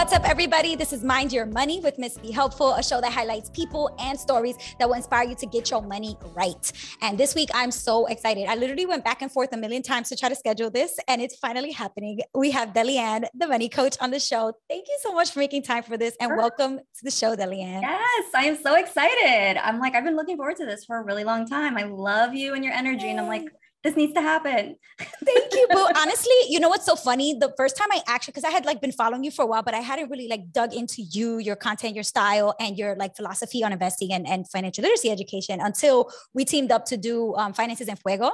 What's up, everybody? This is Mind Your Money with Miss Be Helpful, a show that highlights people and stories that will inspire you to get your money right. And this week, I'm so excited. I literally went back and forth a million times to try to schedule this, and it's finally happening. We have Delyanne, the money coach, on the show. Thank you so much for making time for this, and sure. welcome to the show, Delyanne. Yes, I am so excited. I'm like, I've been looking forward to this for a really long time. I love you and your energy, Yay. and I'm like, this needs to happen. Thank you, Boo. Honestly, you know what's so funny? The first time I actually, because I had like been following you for a while, but I hadn't really like dug into you, your content, your style, and your like philosophy on investing and, and financial literacy education until we teamed up to do um, Finances en Fuego.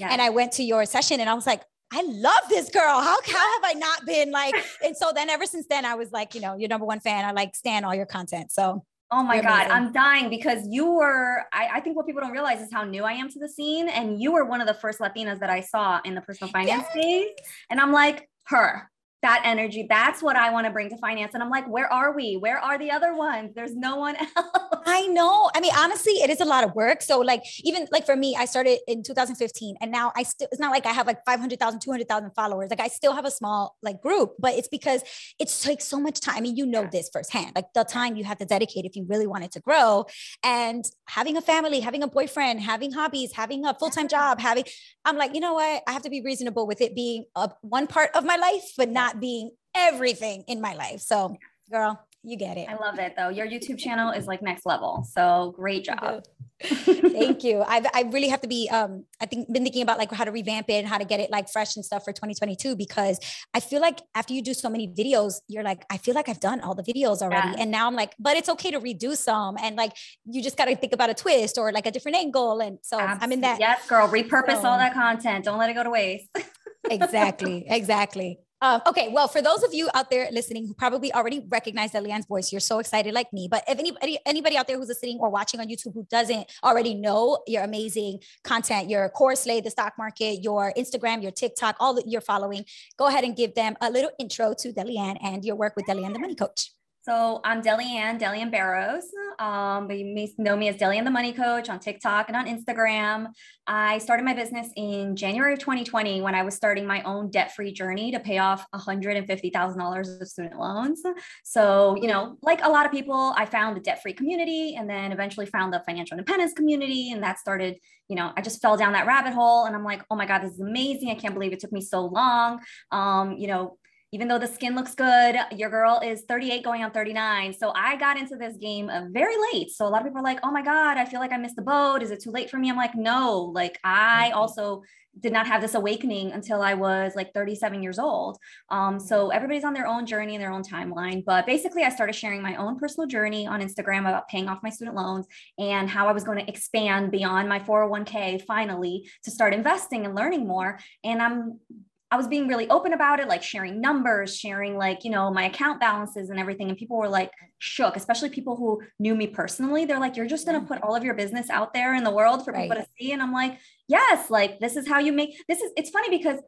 And I went to your session and I was like, I love this girl. How, how have I not been like? And so then ever since then, I was like, you know, your number one fan. I like stand all your content. So Oh my God, I'm dying because you were, I, I, think what people don't realize is how new I am to the scene. And you were one of the first Latinas that I saw in the personal finance yes. space. And I'm like, her, that energy. That's what I want to bring to finance. And I'm like, where are we? Where are the other ones? There's no one else. I know. I mean, honestly, it is a lot of work. So, like, even like for me, I started in 2015 and now I still, it's not like I have like 500,000, 200,000 followers. Like, I still have a small like group, but it's because it takes so much time. I mean, you know this firsthand, like the time you have to dedicate if you really want it to grow. And having a family, having a boyfriend, having hobbies, having a full time job, having, I'm like, you know what? I have to be reasonable with it being a, one part of my life, but not not being everything in my life. So, girl, you get it. I love it though. Your YouTube channel is like next level. So great job. Thank you. I I really have to be um I think been thinking about like how to revamp it and how to get it like fresh and stuff for 2022 because I feel like after you do so many videos, you're like, I feel like I've done all the videos already. Yeah. And now I'm like, but it's okay to redo some. And like you just gotta think about a twist or like a different angle. And so Absolutely. I'm in that. Yes, girl, repurpose so, all that content. Don't let it go to waste. exactly. Exactly. Um, okay, well, for those of you out there listening who probably already recognize Delyanne's voice, you're so excited like me. But if anybody anybody out there who's listening or watching on YouTube who doesn't already know your amazing content, your course slay, the stock market, your Instagram, your TikTok, all that you're following, go ahead and give them a little intro to Delyanne and your work with Delyanne, the money coach. So I'm Delyanne, Delyanne Barros. Um, but you may know me as Delyanne the Money Coach on TikTok and on Instagram. I started my business in January of 2020 when I was starting my own debt-free journey to pay off $150,000 of student loans. So, you know, like a lot of people, I found the debt-free community and then eventually found the financial independence community. And that started, you know, I just fell down that rabbit hole and I'm like, oh my God, this is amazing. I can't believe it took me so long. Um, you know, even though the skin looks good, your girl is 38 going on 39. So I got into this game uh, very late. So a lot of people are like, oh my God, I feel like I missed the boat. Is it too late for me? I'm like, no, like I mm-hmm. also did not have this awakening until I was like 37 years old. Um, so mm-hmm. everybody's on their own journey and their own timeline. But basically, I started sharing my own personal journey on Instagram about paying off my student loans and how I was going to expand beyond my 401k finally to start investing and learning more. And I'm I was being really open about it, like sharing numbers, sharing like, you know, my account balances and everything. And people were like shook, especially people who knew me personally. They're like, you're just going to put all of your business out there in the world for right. people to see. And I'm like, yes, like this is how you make this is it's funny because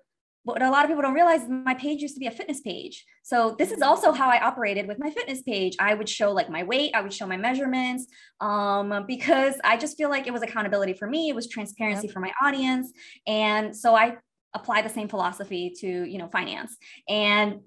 what a lot of people don't realize my page used to be a fitness page. So this is also how I operated with my fitness page. I would show like my weight, I would show my measurements um, because I just feel like it was accountability for me. It was transparency yep. for my audience. And so I apply the same philosophy to you know finance. And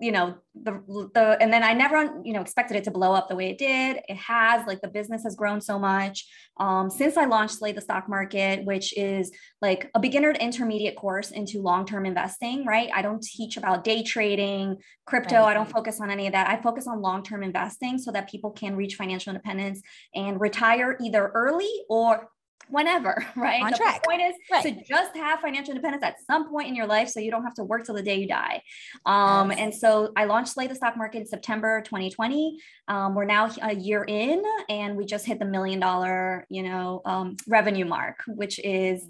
you know the the and then i never you know expected it to blow up the way it did. It has like the business has grown so much. Um, since i launched slay the stock market which is like a beginner to intermediate course into long-term investing right? I don't teach about day trading crypto. Right. i don't focus on any of that. I focus on long-term investing so that people can reach financial independence and retire either early or whenever, right? On the track. point is right. to just have financial independence at some point in your life so you don't have to work till the day you die. Um, yes. And so I launched Slay the Stock Market in September 2020. Um, we're now a year in and we just hit the million dollar, you know, um, revenue mark, which is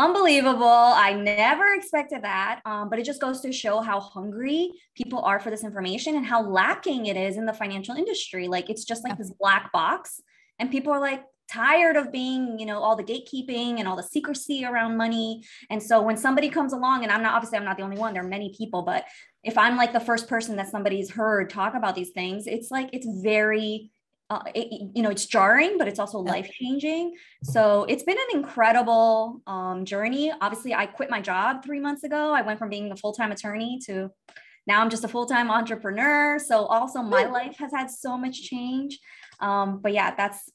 unbelievable. I never expected that. Um, but it just goes to show how hungry people are for this information and how lacking it is in the financial industry. Like it's just like this black box. And people are like, tired of being, you know, all the gatekeeping and all the secrecy around money. And so when somebody comes along, and I'm not obviously I'm not the only one, there are many people, but if I'm like the first person that somebody's heard talk about these things, it's like it's very uh, it, you know it's jarring but it's also life changing so it's been an incredible um, journey obviously i quit my job three months ago i went from being a full-time attorney to now I'm just a full time entrepreneur. So also my life has had so much change. Um, but yeah, that's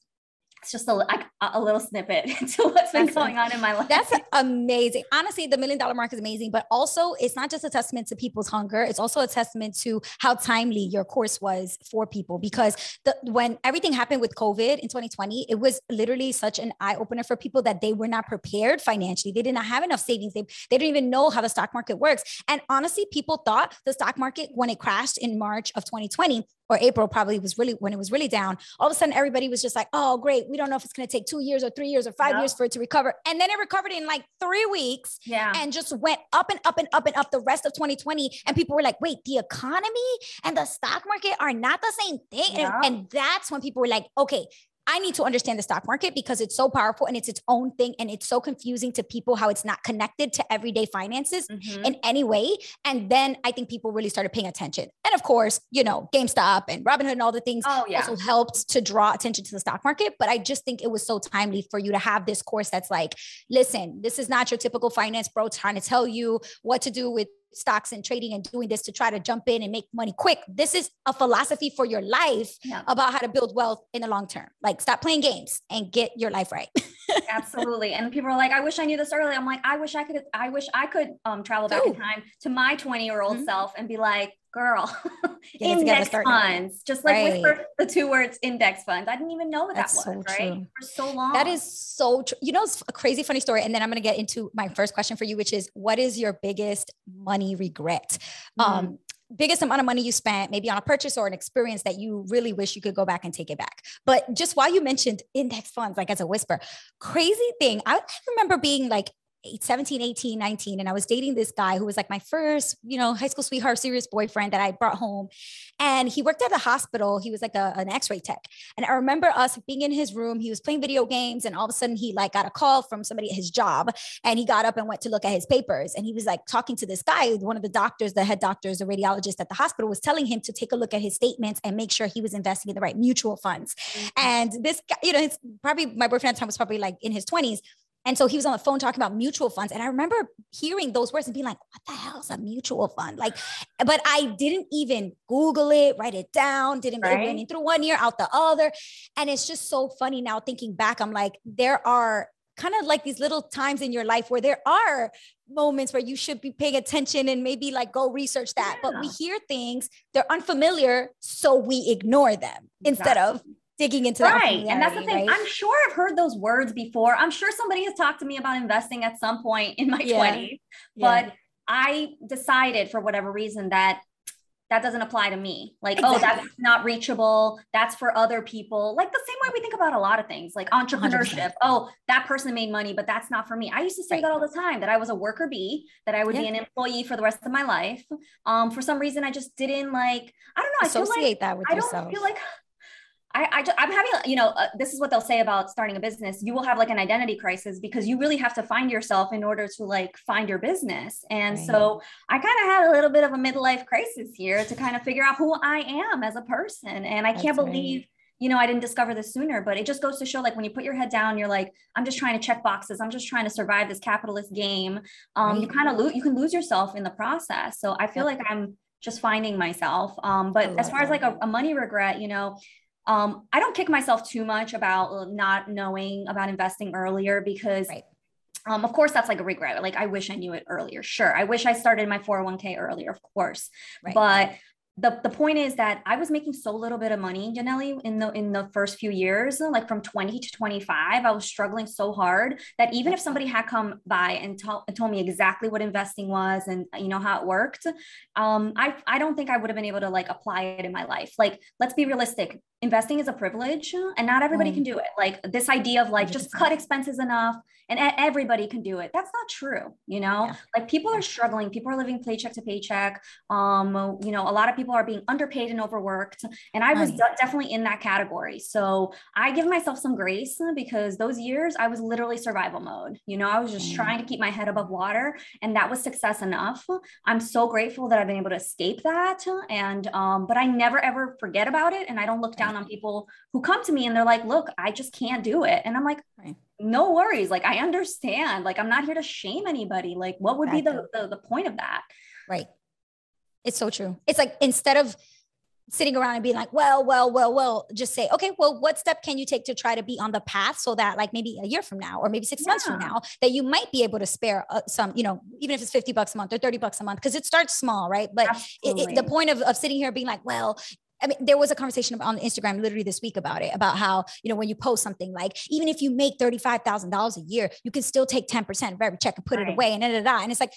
it's just a, a little snippet to what's been going on in my life. That's amazing. Honestly, the million dollar mark is amazing, but also it's not just a testament to people's hunger. It's also a testament to how timely your course was for people because the, when everything happened with COVID in 2020, it was literally such an eye opener for people that they were not prepared financially. They did not have enough savings. They, they didn't even know how the stock market works. And honestly, people thought the stock market, when it crashed in March of 2020, or April probably was really when it was really down. All of a sudden, everybody was just like, "Oh, great! We don't know if it's going to take two years or three years or five years for it to recover." And then it recovered in like three weeks, yeah, and just went up and up and up and up the rest of 2020. And people were like, "Wait, the economy and the stock market are not the same thing." Yeah. And, and that's when people were like, "Okay, I need to understand the stock market because it's so powerful and it's its own thing. And it's so confusing to people how it's not connected to everyday finances mm-hmm. in any way. And then I think people really started paying attention. And of course, you know, GameStop and Robinhood and all the things oh, yeah. also helped to draw attention to the stock market. But I just think it was so timely for you to have this course that's like, listen, this is not your typical finance bro trying to tell you what to do with stocks and trading and doing this to try to jump in and make money quick. This is a philosophy for your life yeah. about how to build wealth in the long term. Like stop playing games and get your life right. Absolutely. And people are like, I wish I knew this early. I'm like, I wish I could, I wish I could um, travel back Ooh. in time to my 20 year old mm-hmm. self and be like, girl, index funds, just like right. whisper the two words index funds. I didn't even know what That's that was, so right? True. For so long. That is so true. You know, it's a crazy funny story. And then I'm going to get into my first question for you, which is what is your biggest money regret? Mm-hmm. Um, biggest amount of money you spent maybe on a purchase or an experience that you really wish you could go back and take it back. But just while you mentioned index funds like as a whisper crazy thing i remember being like 17, 18, 19. And I was dating this guy who was like my first, you know, high school sweetheart, serious boyfriend that I brought home. And he worked at the hospital. He was like a, an x-ray tech. And I remember us being in his room. He was playing video games. And all of a sudden he like got a call from somebody at his job. And he got up and went to look at his papers. And he was like talking to this guy, one of the doctors, the head doctors, the radiologist at the hospital was telling him to take a look at his statements and make sure he was investing in the right mutual funds. Mm-hmm. And this guy, you know, it's probably my boyfriend at the time was probably like in his 20s and so he was on the phone talking about mutual funds. And I remember hearing those words and being like, what the hell is a mutual fund? Like, but I didn't even Google it, write it down, didn't right. it through one year, out the other. And it's just so funny now thinking back. I'm like, there are kind of like these little times in your life where there are moments where you should be paying attention and maybe like go research that. Yeah. But we hear things, they're unfamiliar, so we ignore them exactly. instead of digging into that. Right. And that's the thing. Right? I'm sure I've heard those words before. I'm sure somebody has talked to me about investing at some point in my yeah. 20s, but yeah. I decided for whatever reason that that doesn't apply to me. Like, exactly. oh, that's not reachable. That's for other people. Like the same way we think about a lot of things, like entrepreneurship. 100%. Oh, that person made money, but that's not for me. I used to say right. that all the time that I was a worker bee, that I would yeah. be an employee for the rest of my life. Um, for some reason, I just didn't like, I don't know. I associate like, that with I yourself. don't feel like I, I am having, you know, uh, this is what they'll say about starting a business. You will have like an identity crisis because you really have to find yourself in order to like find your business. And right. so I kind of had a little bit of a midlife crisis here to kind of figure out who I am as a person. And I That's can't believe, right. you know, I didn't discover this sooner, but it just goes to show like when you put your head down, you're like, I'm just trying to check boxes. I'm just trying to survive this capitalist game. Um, right. You kind of lose, you can lose yourself in the process. So I feel like I'm just finding myself. Um, but as far as like a, a money regret, you know, um, I don't kick myself too much about not knowing about investing earlier because right. Um, of course, that's like a regret. Like, I wish I knew it earlier. Sure. I wish I started my 401k earlier, of course. Right. But the, the point is that I was making so little bit of money, Janelle, in the in the first few years, like from 20 to 25, I was struggling so hard that even if somebody had come by and, to, and told me exactly what investing was and you know how it worked, um, I I don't think I would have been able to like apply it in my life. Like, let's be realistic investing is a privilege and not everybody mm. can do it. Like this idea of like 100%. just cut expenses enough and everybody can do it. That's not true. You know, yeah. like people are struggling. People are living paycheck to paycheck. Um, you know, a lot of people are being underpaid and overworked. And I was right. definitely in that category. So I give myself some grace because those years I was literally survival mode. You know, I was just mm. trying to keep my head above water and that was success enough. I'm so grateful that I've been able to escape that. And, um, but I never ever forget about it. And I don't look down down on people who come to me and they're like, look, I just can't do it. And I'm like, right. no worries. Like, I understand. Like, I'm not here to shame anybody. Like, what would exactly. be the, the, the point of that? Right. It's so true. It's like instead of sitting around and being like, well, well, well, well, just say, okay, well, what step can you take to try to be on the path so that like maybe a year from now or maybe six yeah. months from now that you might be able to spare uh, some, you know, even if it's 50 bucks a month or 30 bucks a month, because it starts small, right? But it, it, the point of, of sitting here being like, well, I mean, there was a conversation on Instagram literally this week about it, about how, you know, when you post something like, even if you make $35,000 a year, you can still take 10% of every check and put right. it away and da, da, da. And it's like,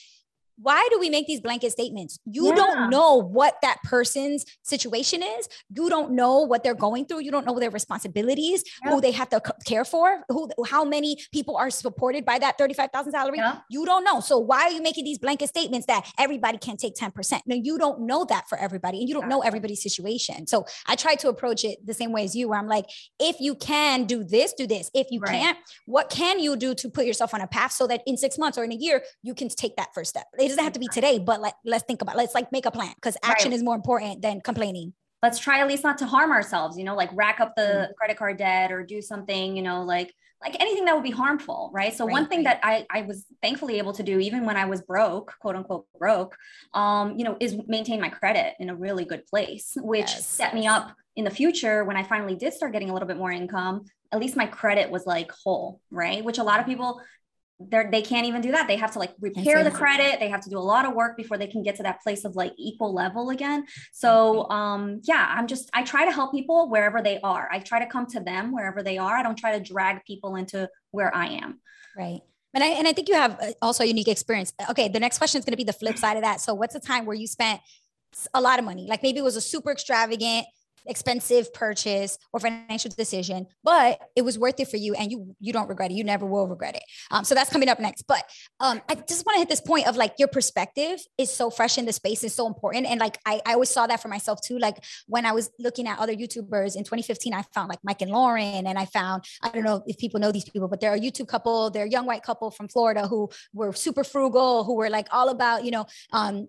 why do we make these blanket statements? You yeah. don't know what that person's situation is. You don't know what they're going through. You don't know their responsibilities, yeah. who they have to care for, who how many people are supported by that 35,000 salary. Yeah. You don't know. So why are you making these blanket statements that everybody can take 10%? No, you don't know that for everybody and you don't know everybody's situation. So I try to approach it the same way as you, where I'm like, if you can do this, do this. If you right. can't, what can you do to put yourself on a path so that in six months or in a year, you can take that first step? It doesn't have to be today, but like let's think about let's like make a plan because action right. is more important than complaining. Let's try at least not to harm ourselves, you know, like rack up the mm-hmm. credit card debt or do something, you know, like like anything that would be harmful, right? So right, one thing right. that I, I was thankfully able to do, even when I was broke, quote unquote broke, um, you know, is maintain my credit in a really good place, which yes. set me up in the future when I finally did start getting a little bit more income. At least my credit was like whole, right? Which a lot of people they're they can't even do that. They have to like repair the credit. They have to do a lot of work before they can get to that place of like equal level again. So um yeah i'm just i try to help people wherever they are. I try to come to them wherever they are. I don't try to drag people into where i am. Right. And I, and I think you have uh, also a unique experience. Okay, the next question is going to be the flip side of that. So, what's a time where you spent a lot of money? Like maybe it was a super extravagant expensive purchase or financial decision, but it was worth it for you and you you don't regret it. You never will regret it. Um, so that's coming up next. But um, I just want to hit this point of like your perspective is so fresh in the space is so important. And like I, I always saw that for myself too. Like when I was looking at other YouTubers in 2015, I found like Mike and Lauren, and I found I don't know if people know these people, but they're a YouTube couple, they're a young white couple from Florida who were super frugal, who were like all about you know um,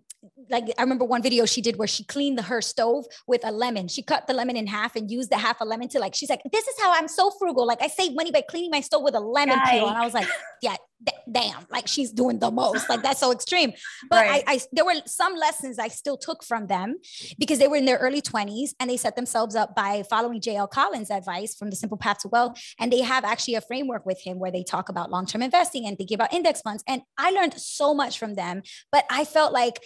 like I remember one video she did where she cleaned the, her stove with a lemon. She cut the lemon in half and used the half a lemon to like, she's like, this is how I'm so frugal. Like I save money by cleaning my stove with a lemon peel. And I was like, yeah, d- damn, like she's doing the most. Like that's so extreme. But right. I, I, there were some lessons I still took from them because they were in their early 20s and they set themselves up by following JL Collins' advice from the Simple Path to Wealth. And they have actually a framework with him where they talk about long-term investing and thinking about index funds. And I learned so much from them, but I felt like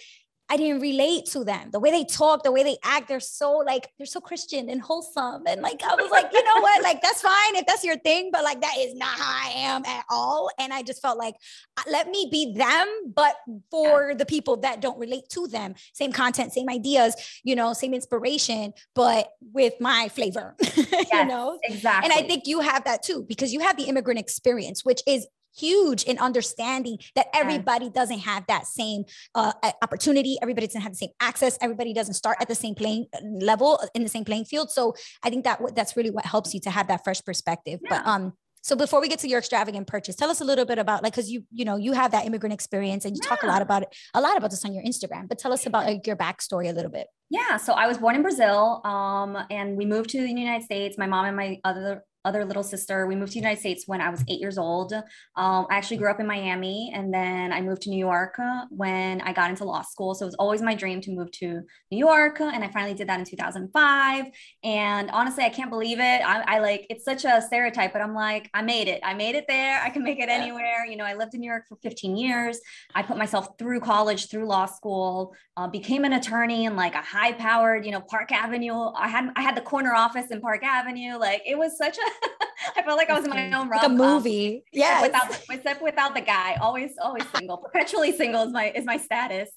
I didn't relate to them. The way they talk, the way they act, they're so like they're so Christian and wholesome. And like I was like, you know what? Like that's fine if that's your thing, but like that is not how I am at all. And I just felt like uh, let me be them, but for yeah. the people that don't relate to them, same content, same ideas, you know, same inspiration, but with my flavor. Yes, you know, exactly. And I think you have that too because you have the immigrant experience, which is huge in understanding that everybody doesn't have that same uh, opportunity. Everybody doesn't have the same access. Everybody doesn't start at the same playing level in the same playing field. So I think that that's really what helps you to have that fresh perspective. Yeah. But um, so before we get to your extravagant purchase, tell us a little bit about like because you you know you have that immigrant experience and you yeah. talk a lot about it, a lot about this on your Instagram. But tell us about like, your backstory a little bit. Yeah, so I was born in Brazil, um, and we moved to the United States. My mom and my other other little sister. We moved to the United States when I was eight years old. Um, I actually grew up in Miami and then I moved to New York uh, when I got into law school. So it was always my dream to move to New York. And I finally did that in 2005. And honestly, I can't believe it. I, I like, it's such a stereotype, but I'm like, I made it. I made it there. I can make it anywhere. You know, I lived in New York for 15 years. I put myself through college, through law school, uh, became an attorney in like a high powered, you know, Park Avenue. I had, I had the corner office in Park Avenue. Like it was such a, I felt like I was in my own like a movie. Yeah, without except without the guy. Always, always single. Perpetually single is my is my status.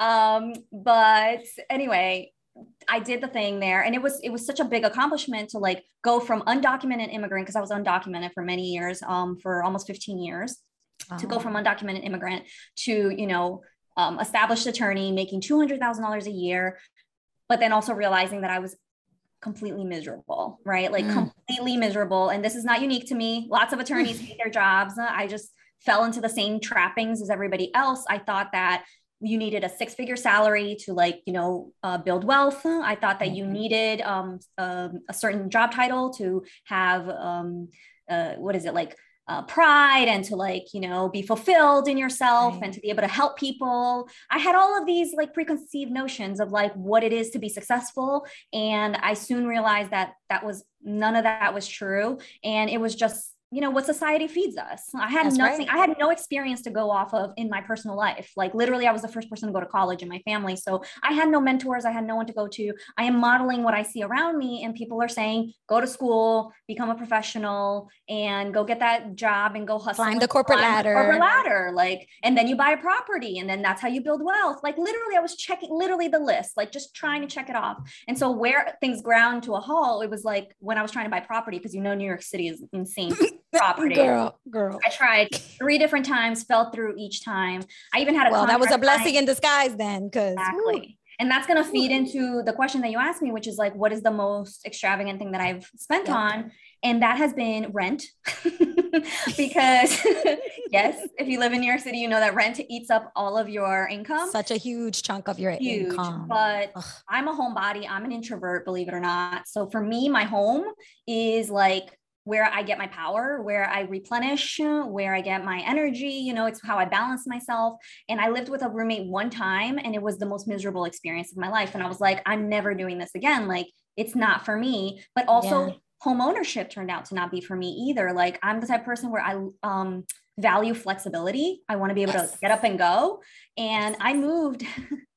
Um, but anyway, I did the thing there, and it was it was such a big accomplishment to like go from undocumented immigrant because I was undocumented for many years, um, for almost 15 years, to go from oh. undocumented immigrant to you know um, established attorney making two hundred thousand dollars a year, but then also realizing that I was completely miserable, right? Like mm. completely miserable. And this is not unique to me. Lots of attorneys hate their jobs. I just fell into the same trappings as everybody else. I thought that you needed a six figure salary to like you know uh, build wealth i thought that you mm-hmm. needed um, um, a certain job title to have um, uh, what is it like uh, pride and to like you know be fulfilled in yourself Right. and to be able to help people i had all of these like preconceived notions of like what it is to be successful and i soon realized that that was none of that was true and it was just you know what society feeds us. I had That's nothing right. i had no experience to go off of in my personal life. Like literally i was the first person to go to college in my family. So i had no mentors i had no one to go to. I am modeling what i see around me and people are saying go to school become a professional and go get that job and go hustle Climb the corporate climb the ladder. corporate ladder. Like and then you buy a property and then that's how you build wealth. Like literally i was checking literally the list like just trying to check it off. And so where things ground to a halt it was like when i was trying to buy property because you know new york city is insane property Girl, girl. I tried three different times, fell through each time. I even had a Well, that was a blessing in disguise then, because Exactly. And that's going to feed into the question that you asked me, which is like, what is the most extravagant thing that I've spent Yep. on? And that has been rent. because, yes, if you live in New York City, you know that rent eats up all of your income. such a huge chunk of your Huge. income. But Ugh. I'm a homebody. I'm an introvert, believe it or not. So for me, my home is like where I get my power, where I replenish, where I get my energy. You know, it's how I balance myself. And I lived with a roommate one time and it was the most miserable experience of my life. And I was like, I'm never doing this again. Like, it's not for me. But also, Yeah. home ownership turned out to not be for me either. Like, I'm the type of person where I, um, value flexibility. I want to be able Yes. to get up and go. And I moved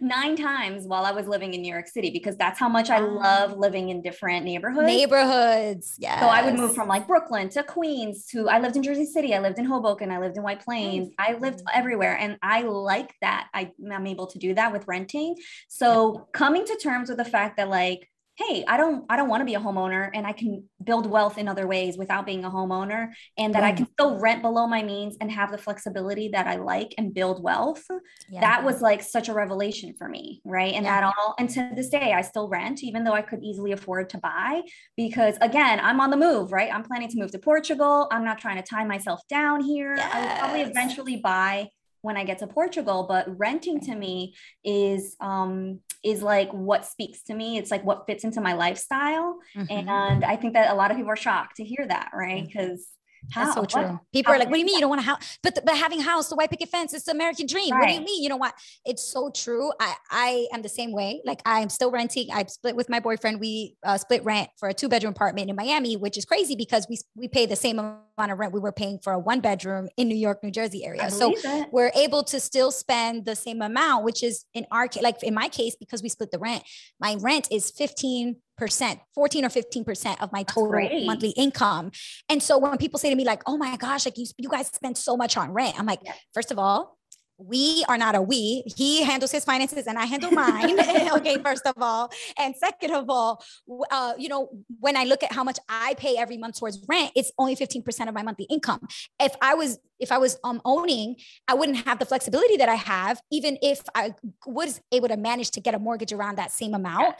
nine times while I was living in New York City because that's how much I ah. love living in different neighborhoods. Neighborhoods. Yeah. So I would move from like Brooklyn to Queens to I lived in Jersey City, I lived in Hoboken, I lived in White Plains, I lived mm-hmm. everywhere. And I like that. I, I'm able to do that with renting. So coming to terms with the fact that like, hey, I don't I don't want to be a homeowner and I can build wealth in other ways without being a homeowner and that I can still rent below my means and have the flexibility that I like and build wealth Yeah. that was like such a revelation for me right? And Yeah. that all and to this day i still rent even though i could easily afford to buy because again i'm on the move right? I'm planning to move to portugal. I'm not trying to tie myself down here. I will probably eventually buy when i get to portugal but renting to me is um is like what speaks to me. It's like what fits into my lifestyle. Mhm. and i think that a lot of people are shocked to hear that right? Because That's so What? true. People How are like, "What do you mean you don't want a house?" But the, but having a house, the white picket fence, it's the American dream. What do you mean? You know what? It's so true. I I am the same way. Like I'm still renting. I split with my boyfriend. We uh, split rent for a two bedroom apartment in Miami, which is crazy because we we pay the same amount of rent we were paying for a one bedroom in New York, New Jersey area. So it. we're able to still spend the same amount, which is in our case, like in my case, because we split the rent, my rent is 15%, 14 or 15% of my total monthly income. And so when people say to me, like, oh my gosh, like you, you guys spend so much on rent, I'm like, Yeah. first of all, we are not a we. He handles his finances and I handle mine. okay, first of all. And second of all, uh, you know, when I look at how much I pay every month towards rent, it's only 15% of my monthly income. If I was if I was um, owning, I wouldn't have the flexibility that I have, even if I was able to manage to get a mortgage around that same amount.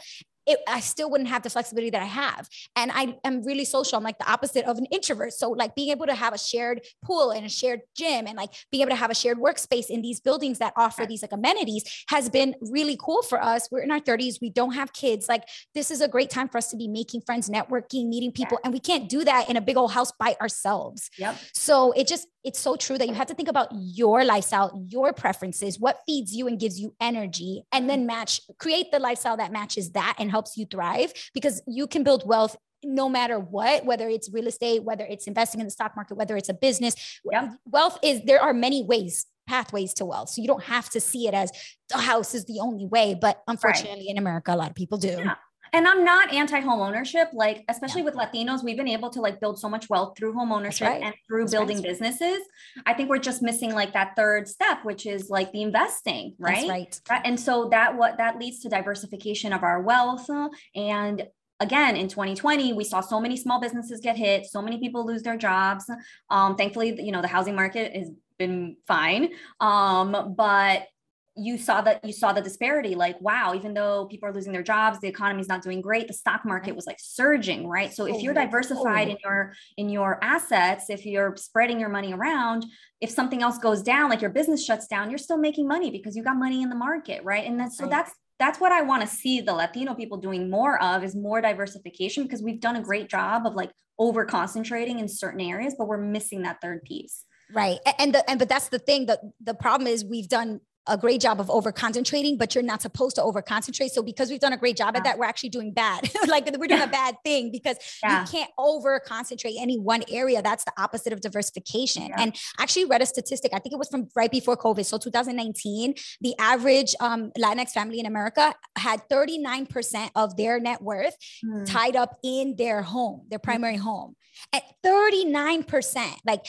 It, I still wouldn't have the flexibility that I have. And I am really social. I'm like the opposite of an introvert. So, like being able to have a shared pool and a shared gym and like being able to have a shared workspace in these buildings that offer these like amenities has been really cool for us. We're in our 30s. We don't have kids. Like, this is a great time for us to be making friends, networking, meeting people. And we can't do that in a big old house by ourselves. Yep. So it just, it's so true that you have to think about your lifestyle, your preferences, what feeds you and gives you energy, and then match, create the lifestyle that matches that and helps you thrive because you can build wealth no matter what, whether it's real estate, whether it's investing in the stock market, whether it's a business. Yep. Wealth is, there are many ways, pathways to wealth. So you don't have to see it as the house is the only way. But unfortunately, in America, a lot of people do. Yeah. And I'm not anti home ownership. Like, especially with Latinos, we've been able to like build so much wealth through home ownership right. and through That's building right. businesses. I think we're just missing like that third step, which is like the investing, right? That's right. And so that what that leads to diversification of our wealth. And again, in 2020, we saw so many small businesses get hit, so many people lose their jobs. Um, thankfully, you know, the housing market has been fine. Um, but you saw that you saw the disparity like wow even though people are losing their jobs the economy's not doing great the stock market was like surging right so if you're diversified in your in your assets if you're spreading your money around if something else goes down like your business shuts down you're still making money because you got money in the market right and that's so that's that's what I want to see the Latino people doing more of is more diversification because we've done a great job of like over concentrating in certain areas, but we're missing that third piece. Right. And the and but that's the thing. The the problem is we've done a great job of over concentrating, but you're not supposed to over concentrate. So because we've done a great job yeah. at that, we're actually doing bad. like we're doing yeah. a bad thing because yeah. you can't over concentrate any one area. That's the opposite of diversification. And actually read a statistic. I think it was from right before COVID. So 2019, the average um, Latinx family in America had 39% of their net worth mm. tied up in their home, their hmm. primary mm. home. At 39%, like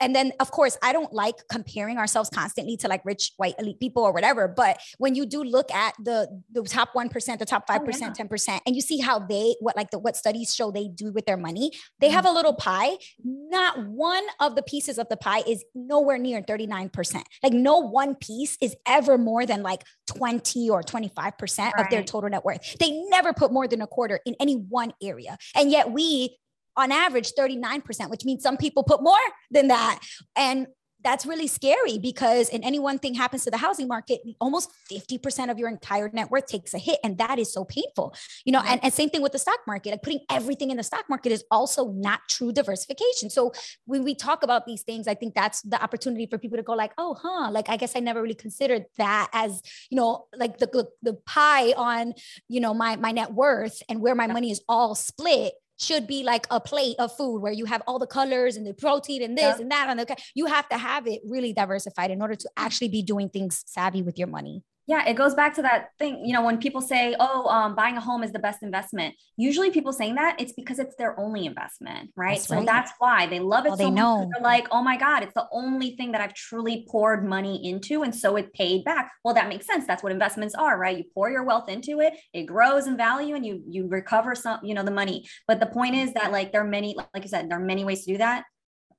and then of course i don't like comparing ourselves constantly to like rich white elite people or whatever but when you do look at the the top 1% the top 5% oh, yeah. 10% and you see how they what like the what studies show they do with their money they mm-hmm. have a little pie not one of the pieces of the pie is nowhere near 39% like no one piece is ever more than like 20 or 25% right. of their total net worth they never put more than a quarter in any one area and yet we on average 39%, which means some people put more than that. And that's really scary because in any one thing happens to the housing market, almost 50% of your entire net worth takes a hit. And that is so painful. You know, and, and same thing with the stock market. Like putting everything in the stock market is also not true diversification. So when we talk about these things, I think that's the opportunity for people to go like, oh, huh, like I guess I never really considered that as, you know, like the the pie on, you know, my my net worth and where my money is all split should be like a plate of food where you have all the colors and the protein and this yeah. and that on the you have to have it really diversified in order to actually be doing things savvy with your money yeah it goes back to that thing you know when people say oh um, buying a home is the best investment. Usually people saying that it's because it's their only investment right? That's so right. that's why they love it well, so they know. they're like oh my god it's the only thing that i've truly poured money into and so it paid back. Well that makes sense. That's what investments are right? You pour your wealth into it it grows in value and you you recover some you know the money. But the point is that like there are many like you said there are many ways to do that.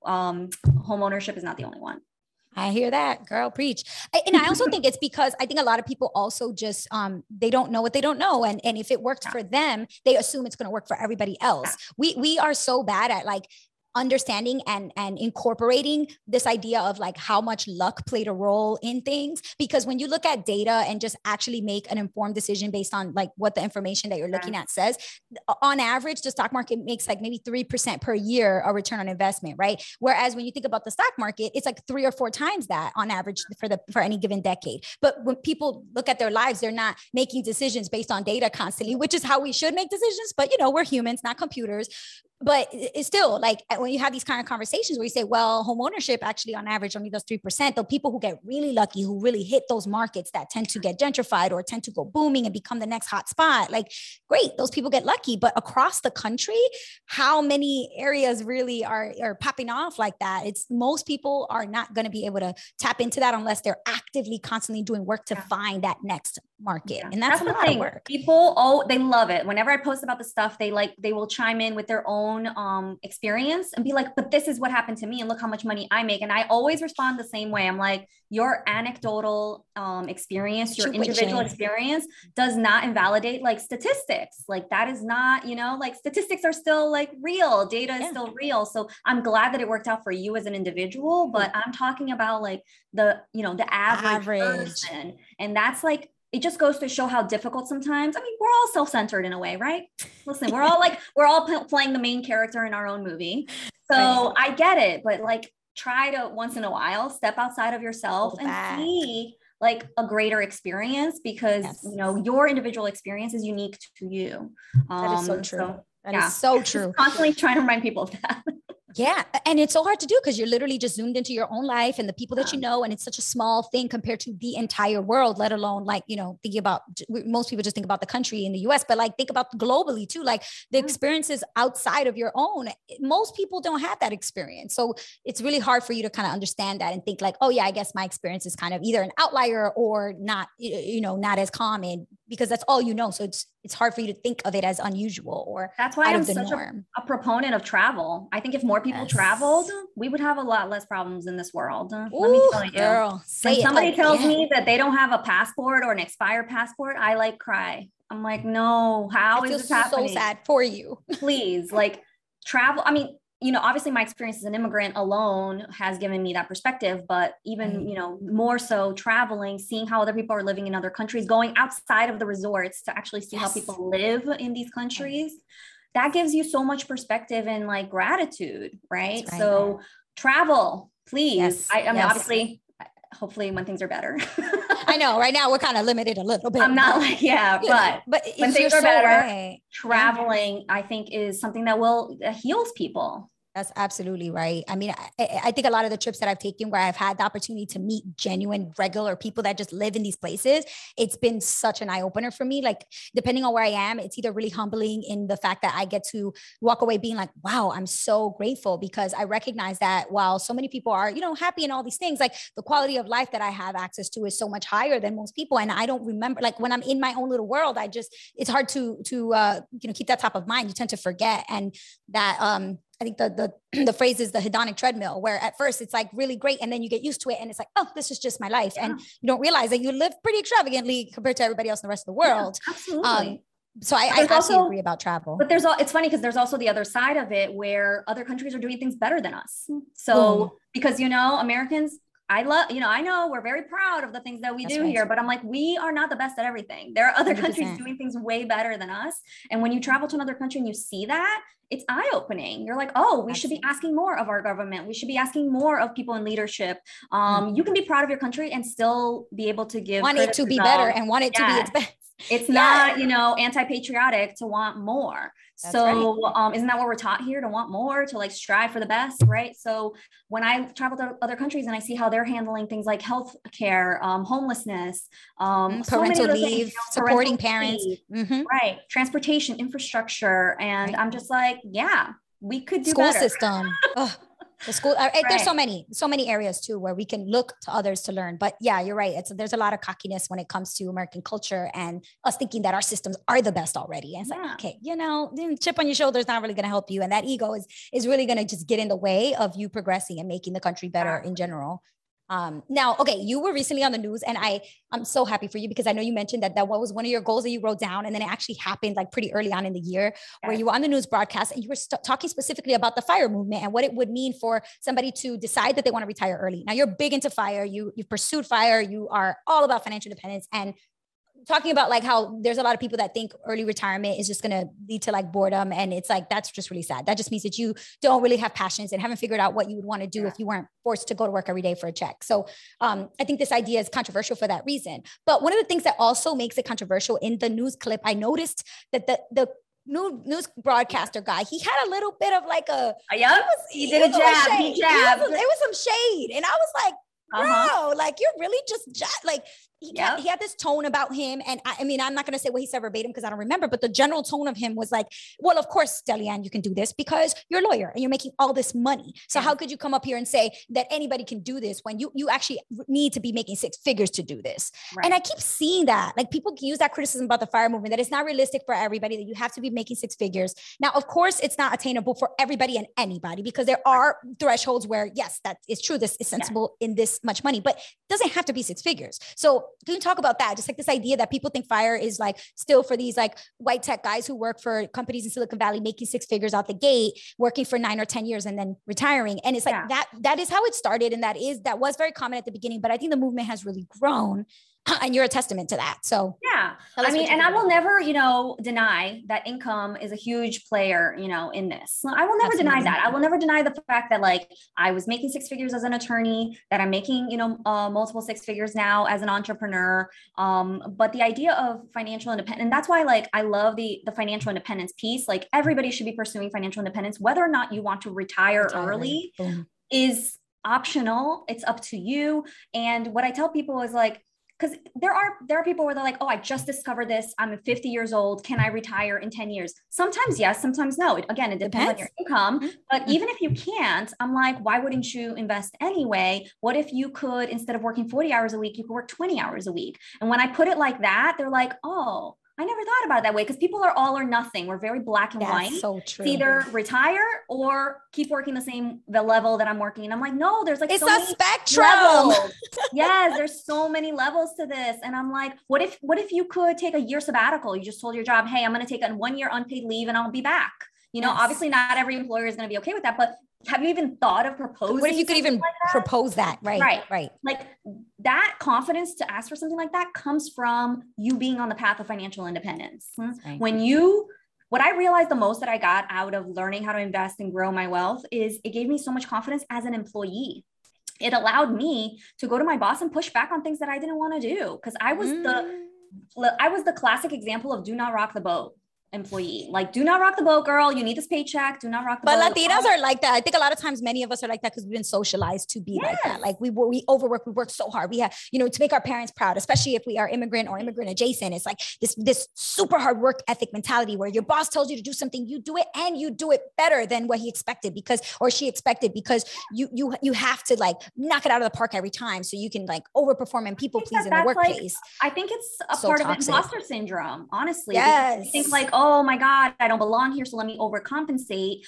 Um home ownership is not the only one I hear that, girl, preach. And I also think it's because I think a lot of people also just um they don't know what they don't know, and and if it worked for them, they assume it's going to work for everybody else. We we are so bad at like understanding and and incorporating this idea of like how much luck played a role in things. Because when you look at data and just actually make an informed decision based on like what the information that you're looking at says on average the stock market makes like maybe 3% per year a return on investment right? Whereas when you think about the stock market it's like three or four times that on average for the for any given decade. But when people look at their lives they're not making decisions based on data constantly which is how we should make decisions but you know we're humans not computers but it's still like uh, when you have these kind of conversations where you say, well, home ownership actually on average only does 3%, the people who get really lucky, who really hit those markets that tend to get gentrified or tend to go booming and become the next hot spot, like great, those people get lucky. But across the country, how many areas really are, are popping off like that? It's most people are not going to be able to tap into that unless they're actively constantly doing work to yeah. find that next market. Yeah. And that's, that's lot thing. People, oh, they love it. Whenever I post about the stuff, they like, they will chime in with their own um, experience and be like, but this is what happened to me and look how much money I make. And I always respond the same way. I'm like, your anecdotal um, experience, your individual experience does not invalidate like statistics. Like that is not, you know, like statistics are still like real, data is yeah. still real. So I'm glad that it worked out for you as an individual, but I'm talking about like the, you know, the average, average. person. And that's like it just goes to show how difficult sometimes. I mean, we're all self-centered in a way, right? Listen, we're all like we're all p- playing the main character in our own movie. So I get it, but like try to once in a while step outside of yourself and see like a greater experience because yes. you know your individual experience is unique to you. Um, that is so um, true. So, that yeah. is so true. constantly trying to remind people of that. Yeah. And it's so hard to do because you're literally just zoomed into your own life and the people that you know. And it's such a small thing compared to the entire world, let alone like, you know, thinking about most people just think about the country in the US, but like think about globally too, like the experiences outside of your own. Eh, most people don't have that experience. So it's really hard for you to kind of understand that and think like, oh, yeah, I guess my experience is kind of either an outlier or not, you know, not as common because that's all you know. So it's it's hard for you to think of it as unusual or that's why I'm such a, a, proponent of travel. I think if more people yes. traveled, we would have a lot less problems in this world. Ooh, Let me tell you. Girl, when somebody tells me that they don't have a passport or an expired passport, I like cry. I'm like, no, how I is this happening? So sad for you. Please, like travel. I mean, you know, obviously my experience as an immigrant alone has given me that perspective, but even, mm. you know, more so traveling, seeing how other people are living in other countries, going outside of the resorts to actually see yes. how people live in these countries that gives you so much perspective and like gratitude, right? right. So travel, please. Yes. I, I mean, yes. obviously, hopefully when things are better. I know right now we're kind of limited a little bit. I'm not like, yeah, but, but when things are so better, right. traveling, I think is something that will that heals people. That's absolutely right. I mean, I, I, think a lot of the trips that I've taken where I've had the opportunity to meet genuine, regular people that just live in these places, it's been such an eye opener for me. Like, depending on where I am, it's either really humbling in the fact that I get to walk away being like, wow, I'm so grateful because I recognize that while so many people are, you know, happy and all these things, like the quality of life that I have access to is so much higher than most people. And I don't remember, like, when I'm in my own little world, I just, it's hard to, to, uh, you know, keep that top of mind. You tend to forget. And that, um, I think the the the phrase is the hedonic treadmill, where at first it's like really great, and then you get used to it, and it's like, oh, this is just my life, yeah. and you don't realize that you live pretty extravagantly compared to everybody else in the rest of the world. Yeah, absolutely. Um, so I, I absolutely agree about travel. But there's all it's funny because there's also the other side of it where other countries are doing things better than us. So because you know Americans I love, you know, I know we're very proud of the things that we That's do right. here, but I'm like, we are not the best at everything. There are other 100%. countries doing things way better than us. And when you travel to another country and you see that, it's eye opening. You're like, oh, we Absolutely. should be asking more of our government. We should be asking more of people in leadership. Um, mm-hmm. You can be proud of your country and still be able to give want it to be better and want it to be its best. It's yeah. not, you know, anti-patriotic to want more. That's so right. um, isn't that what we're taught here to want more, to like strive for the best, right? So when I travel to other countries and I see how they're handling things like health care, um, homelessness, um, mm, parental so leave, things, you know, supporting parents, mm-hmm. right? Transportation, infrastructure, and right. I'm just like, yeah, we could do school better. system. the school uh, right. there's so many so many areas too where we can look to others to learn. But yeah you're right. It's there's a lot of cockiness when it comes to american culture and us thinking that our systems are the best already. And it's yeah. like okay you know chip on your shoulder is not really going to help you. And that ego is is really going to just get in the way of you progressing and making the country better in general um, now, okay, you were recently on the news, and I I'm so happy for you because I know you mentioned that that was one of your goals that you wrote down, and then it actually happened like pretty early on in the year, where you were on the news broadcast and you were st- talking specifically about the fire movement and what it would mean for somebody to decide that they want to retire early. Now, you're big into fire. You you've pursued fire. You are all about financial independence, and talking about like how there's a lot of people that think early retirement is just going to lead to like boredom and it's like that's just really sad that just means that you don't really have passions and haven't figured out what you would want to do yeah. if you weren't forced to go to work every day for a check so um, i think this idea is controversial for that reason but one of the things that also makes it controversial in the news clip i noticed that the the new news broadcaster guy, he had a little bit of like a yeah, he, was, he, he did a jab. He jabbed. It was, it was some shade, and I was like, bro, uh-huh. like you're really just like he, yep. he had this tone about him. And I, I mean, I'm not going to say what he said verbatim because I don't remember, but the general tone of him was like, well, of course, Delyanne, you can do this because you're a lawyer and you're making all this money. So yeah. how could you come up here and say that anybody can do this when you, you actually need to be making six figures to do this? Right. And I keep seeing that, like people use that criticism about the fire movement, that it's not realistic for everybody, that you have to be making six figures. Now, of course, it's not attainable for everybody and anybody because there are thresholds where, yes, that is true. This is sensible yeah. in this much money, but doesn't have to be six figures. So can you talk about that? Just like this idea that people think fire is like still for these like white tech guys who work for companies in Silicon Valley, making six figures out the gate, working for nine or 10 years and then retiring. And it's like yeah. that, that is how it started. And that is, that was very common at the beginning, but I think the movement has really grown and you're a testament to that. So yeah, I mean, and I will never, you know, deny that income is a huge player, you know, in this. I will never deny that. I will never deny the fact that like I was making six figures as an attorney, that I'm making, you know, uh, multiple six figures now as an entrepreneur. Um, but the idea of financial independence, and that's why like I love the the financial independence piece. Like everybody should be pursuing financial independence, whether or not you want to retire, retire. early, Boom. is optional. It's up to you. And what I tell people is like because there are there are people where they're like oh i just discovered this. I'm 50 years old. Can i retire in 10 years? Sometimes yes sometimes no. It, again it depends, depends. on your income. Mm-hmm. but even if you can't i'm like why wouldn't you invest anyway? What if you could instead of working 40 hours a week you could work 20 hours a week? And when i put it like that they're like oh I never thought about it that way because people are all or nothing. We're very black and That's white. So true. It's either retire or keep working the same the level that I'm working. And I'm like, no, there's like it's so a spectrum. yes, there's so many levels to this. And I'm like, what if what if you could take a year sabbatical? You just told your job, hey, I'm going to take a one year unpaid leave and I'll be back. You know, yes. obviously not every employer is going to be okay with that, but have you even thought of proposing? What if you could even like that? propose that? Right. Right. Right. Like that confidence to ask for something like that comes from you being on the path of financial independence. Right. When you what I realized the most that I got out of learning how to invest and grow my wealth is it gave me so much confidence as an employee. It allowed me to go to my boss and push back on things that I didn't want to do because I was mm. the I was the classic example of do not rock the boat employee. Like, do not rock the boat, girl. You need this paycheck. Do not rock the but boat. But Latinas are like that. I think a lot of times many of us are like that because we've been socialized to be yes. like that. Like we we overwork, we work so hard. We have, you know, to make our parents proud, especially if we are immigrant or immigrant adjacent. It's like this this super hard work ethic mentality where your boss tells you to do something, you do it and you do it better than what he expected because or she expected because you you you have to like knock it out of the park every time so you can like overperform and people please in the workplace. Like, I think it's a so part toxic. of imposter syndrome, honestly. Yes. I think like, oh, oh my God, I don't belong here. So let me overcompensate.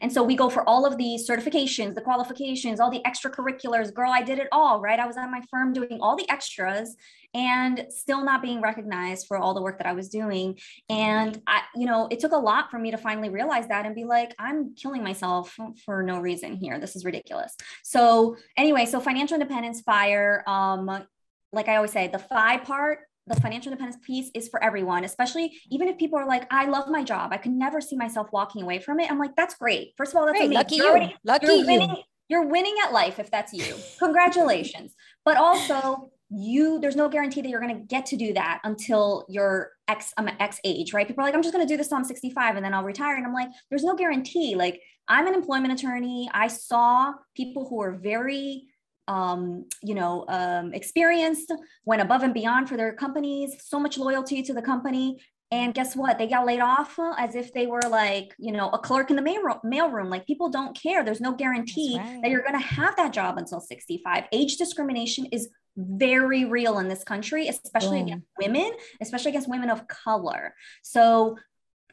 And so we go for all of these certifications, the qualifications, all the extracurriculars. Girl, I did it all, right? I was at my firm doing all the extras and still not being recognized for all the work that I was doing. And I, you know, it took a lot for me to finally realize that and be like, I'm killing myself for no reason here. This is ridiculous. So anyway, so financial independence, fire. Um, like I always say, the FI part the financial independence piece is for everyone, especially even if people are like, I love my job. I could never see myself walking away from it. I'm like, that's great. First of all, that's great. Lucky you're you. Already, Lucky you're winning, you. You're winning at life if that's you. Congratulations. But also, you there's no guarantee that you're going to get to do that until you're x i'm x age right people are like i'm just going to do this till i'm 65 and then i'll retire and i'm like there's no guarantee like i'm an employment attorney i saw people who are very um, you know, um, experienced, went above and beyond for their companies, so much loyalty to the company. And guess what? They got laid off as if they were like, you know, a clerk in the mail, mail room. Like people don't care. There's no guarantee right. that you're going to have that job until 65. Age discrimination is very real in this country, especially against women, especially against women of color. So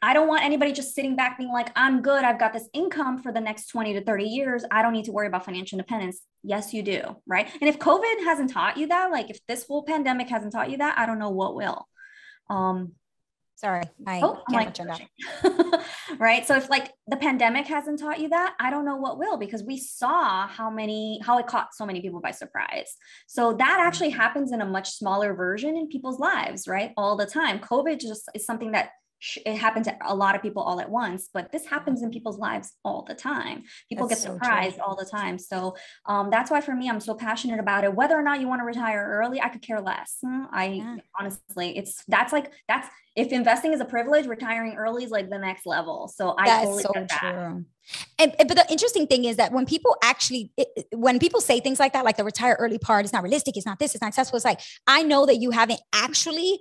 I don't want anybody just sitting back being like, I'm good. I've got this income for the next 20 to 30 years. I don't need to worry about financial independence. Yes, you do. Right. And if COVID hasn't taught you that, like if this whole pandemic hasn't taught you that, I don't know what will. Um, Sorry, I oh, like, turned off. right. So if like the pandemic hasn't taught you that, I don't know what will because we saw how many how it caught so many people by surprise. So that actually happens in a much smaller version in people's lives, right? All the time. COVID just is something that it happened to a lot of people all at once but this happens in people's lives all the time. People that's get surprised so all the time. So um, that's why for me i'm so passionate about it. Whether or not you want to retire early i could care less. Hmm, i yeah. honestly it's that's like that's if investing is a privilege retiring early is like the next level. So i that's totally so get that. true. And, but the interesting thing is that when people actually it, when people say things like that like the retire early part is not realistic it's not this it's not successful it's like i know that you haven't actually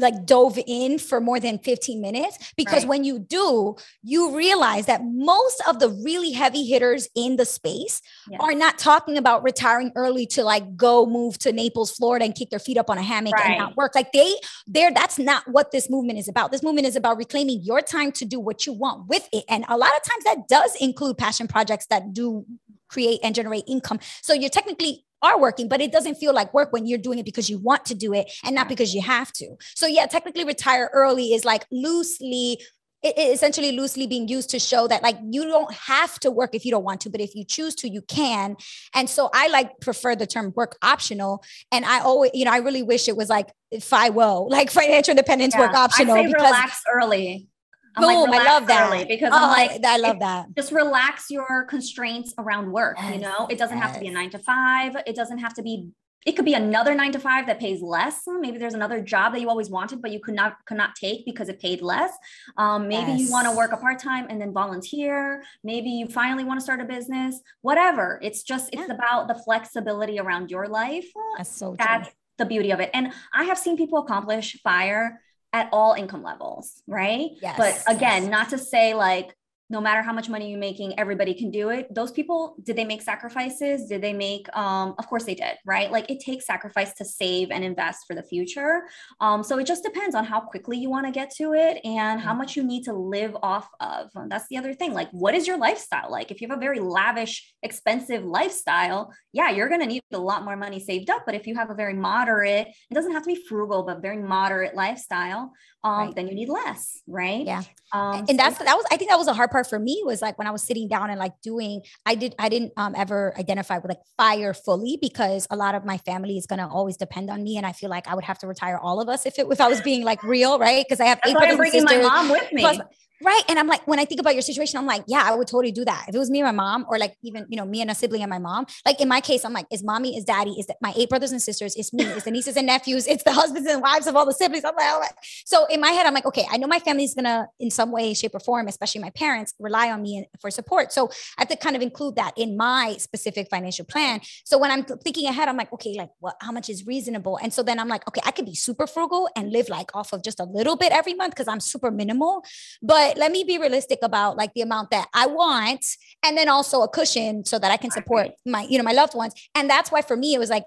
like dove in for more than 15 minutes because right. when you do you realize that most of the really heavy hitters in the space yes. are not talking about retiring early to like go move to Naples Florida and kick their feet up on a hammock right. and not work like they there that's not what this movement is about this movement is about reclaiming your time to do what you want with it and a lot of times that does include passion projects that do create and generate income so you're technically are working, but it doesn't feel like work when you're doing it because you want to do it and not because you have to. So yeah, technically retire early is like loosely it, essentially loosely being used to show that like you don't have to work if you don't want to, but if you choose to, you can. And so I like prefer the term work optional. And I always, you know, I really wish it was like FIWO, like financial independence yeah, work optional. I say because relax early. I'm Boom, like, I love that because oh, I'm like, I love that. Just relax your constraints around work. Yes, you know, it doesn't yes. have to be a nine to five. It doesn't have to be. It could be another nine to five that pays less. Maybe there's another job that you always wanted, but you could not could not take because it paid less. Um, maybe yes. you want to work a part time and then volunteer. Maybe you finally want to start a business. Whatever. It's just it's yeah. about the flexibility around your life. That's so. That's true. the beauty of it. And I have seen people accomplish fire at all income levels, right? Yes. But again, yes. not to say like no matter how much money you're making everybody can do it. Those people did they make sacrifices? Did they make um of course they did right? Like it takes sacrifice to save and invest for the future. Um so it just depends on how quickly you want to get to it and how much you need to live off of. And that's the other thing like what is your lifestyle like? If you have a very lavish expensive lifestyle yeah you're going to need a lot more money saved up. But if you have a very moderate it doesn't have to be frugal but very moderate lifestyle um, right. then you need less, right? Yeah. Um, and so- that's that was I think that was a hard part for me was like when I was sitting down and like doing I did I didn't um, ever identify with like fire fully because a lot of my family is gonna always depend on me and I feel like I would have to retire all of us if it if I was being like real, right? Because I have that's eight brothers and sisters. my mom with me. Plus, Right. And I'm like, when I think about your situation, I'm like, yeah, I would totally do that. If it was me and my mom, or like even, you know, me and a sibling and my mom, like in my case, I'm like, is mommy, is daddy, is my eight brothers and sisters, it's me, it's the nieces and nephews, it's the husbands and wives of all the siblings. I'm like, so in my head, I'm like, okay, I know my family's gonna, in some way, shape, or form, especially my parents, rely on me for support. So I have to kind of include that in my specific financial plan. So when I'm thinking ahead, I'm like, okay, like what, how much is reasonable? And so then I'm like, okay, I could be super frugal and live like off of just a little bit every month because I'm super minimal. But let me be realistic about like the amount that I want, and then also a cushion so that I can support my, you know, my loved ones. And that's why for me, it was like,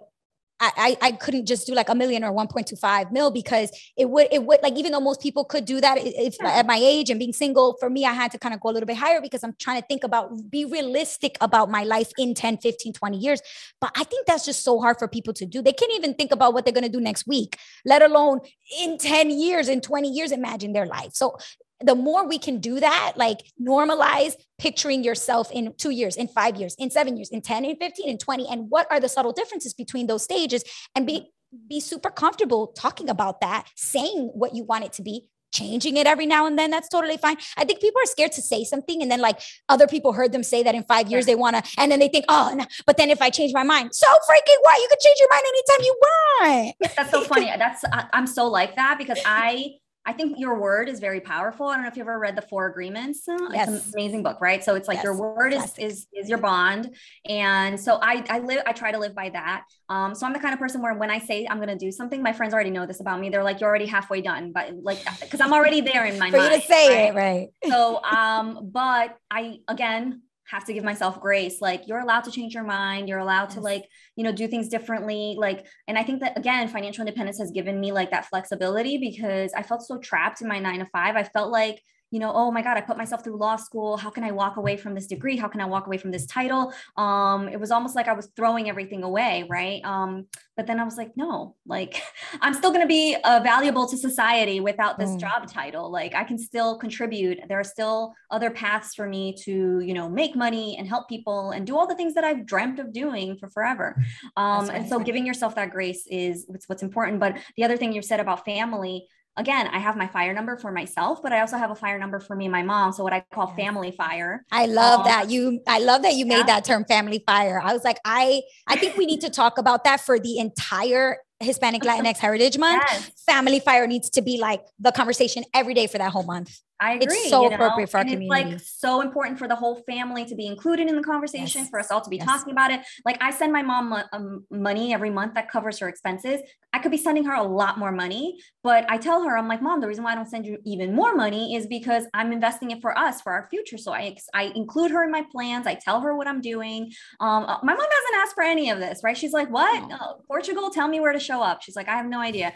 I, I couldn't just do like a million or 1.25 mil because it would it would like even though most people could do that if yeah. at my age and being single for me I had to kind of go a little bit higher because I'm trying to think about be realistic about my life in 10 15 20 years but I think that's just so hard for people to do they can't even think about what they're going to do next week let alone in 10 years in 20 years imagine their life so the more we can do that, like normalize picturing yourself in two years, in five years, in seven years, in 10, in 15, in 20, and what are the subtle differences between those stages and be be super comfortable talking about that, saying what you want it to be, changing it every now and then that's totally fine. I think people are scared to say something and then like other people heard them say that in five years they want to and then they think oh no, but then if i change my mind so freaking what? You can change your mind anytime you want. That's so funny. That's i'm so like that because i I think your word is very powerful. I don't know if you've ever read the Four Agreements. Yes. It's an amazing book, right? So it's like yes. your word is, is is your bond, and so I I live I try to live by that. Um, so I'm the kind of person where when I say I'm going to do something, my friends already know this about me. They're like, "You're already halfway done," but like because I'm already there in my for mind. you to say right? it, right? So um, but I again have to give myself grace. Like you're allowed to change your mind. You're allowed yes. to like you know do things differently. Like and i think that again financial independence has given me like that flexibility because i felt so trapped in my 9 to 5 i felt like you know, oh my God, I put myself through law school. How can I walk away from this degree? How can I walk away from this title? Um, it was almost like I was throwing everything away, right? Um, but then I was like, no, like I'm still going to be uh, valuable to society without this mm. job title. Like I can still contribute. There are still other paths for me to, you know, make money and help people and do all the things that I've dreamt of doing for forever. Um, and so giving yourself that grace is what's, what's important. But the other thing you said about family, again, I have my fire number for myself, but I also have a fire number for me and my mom. So what I call family fire. I love um, that you I love that you made that term family fire. I was like, I I think we need to talk about that for the entire Hispanic Latinx Heritage Month. Yes. Family fire needs to be like the conversation every day for that whole month. I agree. It's so appropriate know? for our and community. It's like so important for the whole family to be included in the conversation, yes. for us all to be yes. talking about it. Like I send my mom um, money every month that covers her expenses. I could be sending her a lot more money, but I tell her, I'm like, mom, the reason why I don't send you even more money is because I'm investing it for us, for our future. So I, I include her in my plans. I tell her what I'm doing. Um, uh, my mom doesn't ask for any of this, right? She's like, what? Oh, Portugal, tell me where to show up. She's like, I have no idea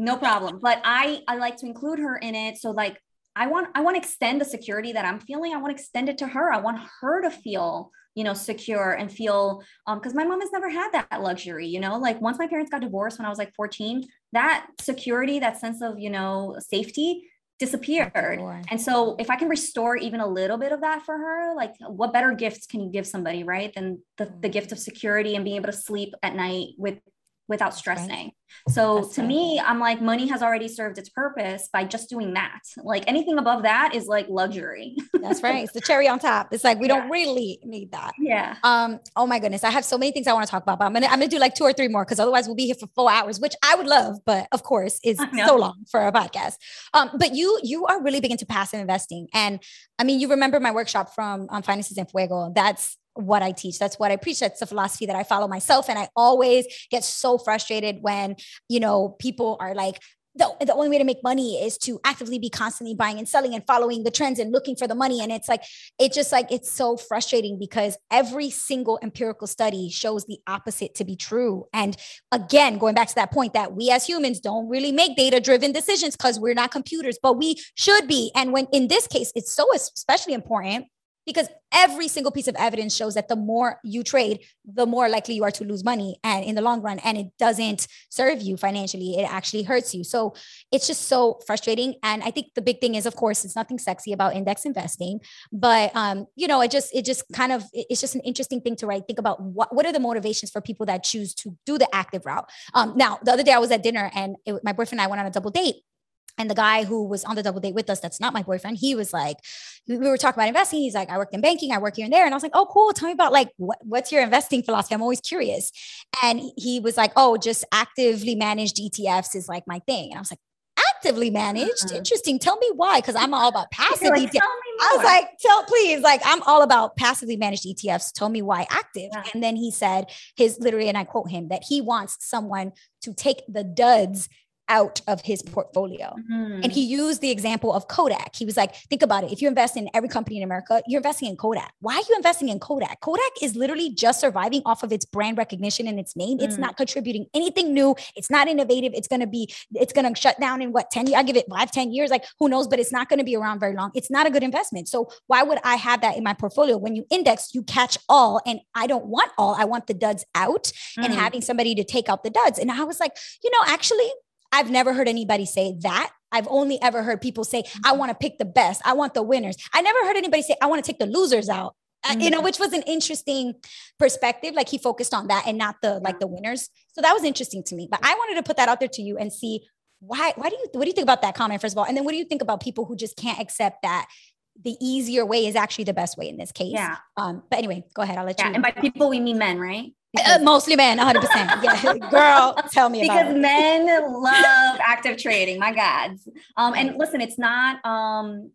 no problem but i i like to include her in it so like I want I want to extend the security that I'm feeling. I want to extend it to her. I want her to feel, you know, secure and feel um because my mom has never had that luxury, you know, like once my parents got divorced when I was like 14, that security, that sense of, you know, safety disappeared. And so if I can restore even a little bit of that for her, like what better gifts can you give somebody, right? Than the, the gift of security and being able to sleep at night with without stressing. Right. So That's to right. me, I'm like, money has already served its purpose by just doing that. Like anything above that is like luxury. That's right. It's the cherry on top. It's like we yeah. don't really need that. Yeah. Um. Oh my goodness, I have so many things I want to talk about, but I'm gonna I'm gonna do like two or three more because otherwise we'll be here for four hours, which I would love, but of course is so long for a podcast. Um. But you you are really big into passive investing, and I mean, you remember my workshop from um, Finances en Fuego. That's what I teach. That's what I preach. That's the philosophy that I follow myself. And I always get so frustrated when, you know, people are like, the, the only way to make money is to actively be constantly buying and selling and following the trends and looking for the money. And it's like, it's just like, it's so frustrating because every single empirical study shows the opposite to be true. And again, going back to that point that we as humans don't really make data driven decisions because we're not computers, but we should be. And when in this case, it's so especially important because every single piece of evidence shows that the more you trade, the more likely you are to lose money and in the long run. And it doesn't serve you financially, it actually hurts you. So it's just so frustrating. And I think the big thing is, of course, it's nothing sexy about index investing, but um, you know, it just it just kind of it's just an interesting thing to write. Think about what what are the motivations for people that choose to do the active route. Um, now, the other day I was at dinner and it, my boyfriend and I went on a double date And the guy who was on the double date with us, that's not my boyfriend, he was like, we were talking about investing. He's like, I worked in banking, I work here and there. And I was like, oh, cool. Tell me about like, what, what's your investing philosophy? I'm always curious. And he was like, oh, just actively managed ETFs is like my thing. And I was like, actively managed. Uh-huh. Interesting. Tell me why, because I'm all about passive like, ETFs. I was like, tell please, like I'm all about passively managed ETFs. Tell me why active. Yeah. And then he said his literally, and I quote him that he wants someone to take the duds out of his portfolio. Mm-hmm. And he used the example of Kodak. He was like, think about it. If you invest in every company in America, you're investing in Kodak. Why are you investing in Kodak? Kodak is literally just surviving off of its brand recognition and its name. Mm-hmm. It's mm. not contributing anything new. It's not innovative. It's going to be, it's going to shut down in what, 10 years? I give it five, 10 years. Like who knows, but it's not going to be around very long. It's not a good investment. So why would I have that in my portfolio? When you index, you catch all and I don't want all. I want the duds out mm-hmm. and mm. having somebody to take out the duds. And I was like, you know, actually I've never heard anybody say that. I've only ever heard people say, I want to pick the best. I want the winners. I never heard anybody say, I want to take the losers out. Mm-hmm. you know, which was an interesting perspective. Like he focused on that and not the like the winners. So that was interesting to me. But I wanted to put that out there to you and see why why do you what do you think about that comment first of all? And then what do you think about people who just can't accept that the easier way is actually the best way in this case? Yeah. Um, but anyway, go ahead. I'll let yeah. you. And by people we mean men, right? Uh, mostly men, 100%. Yeah, girl, tell me because men love active trading. My God. Um, and listen, it's not um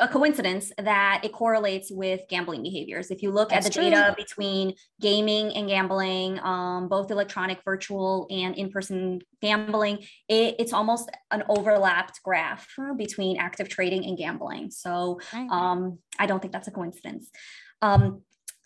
a coincidence that it correlates with gambling behaviors. If you look That's at the true. data between gaming and gambling, um, both electronic, virtual, and in-person gambling, it, it's almost an overlapped graph between active trading and gambling. So um, I don't think that's a coincidence. Um,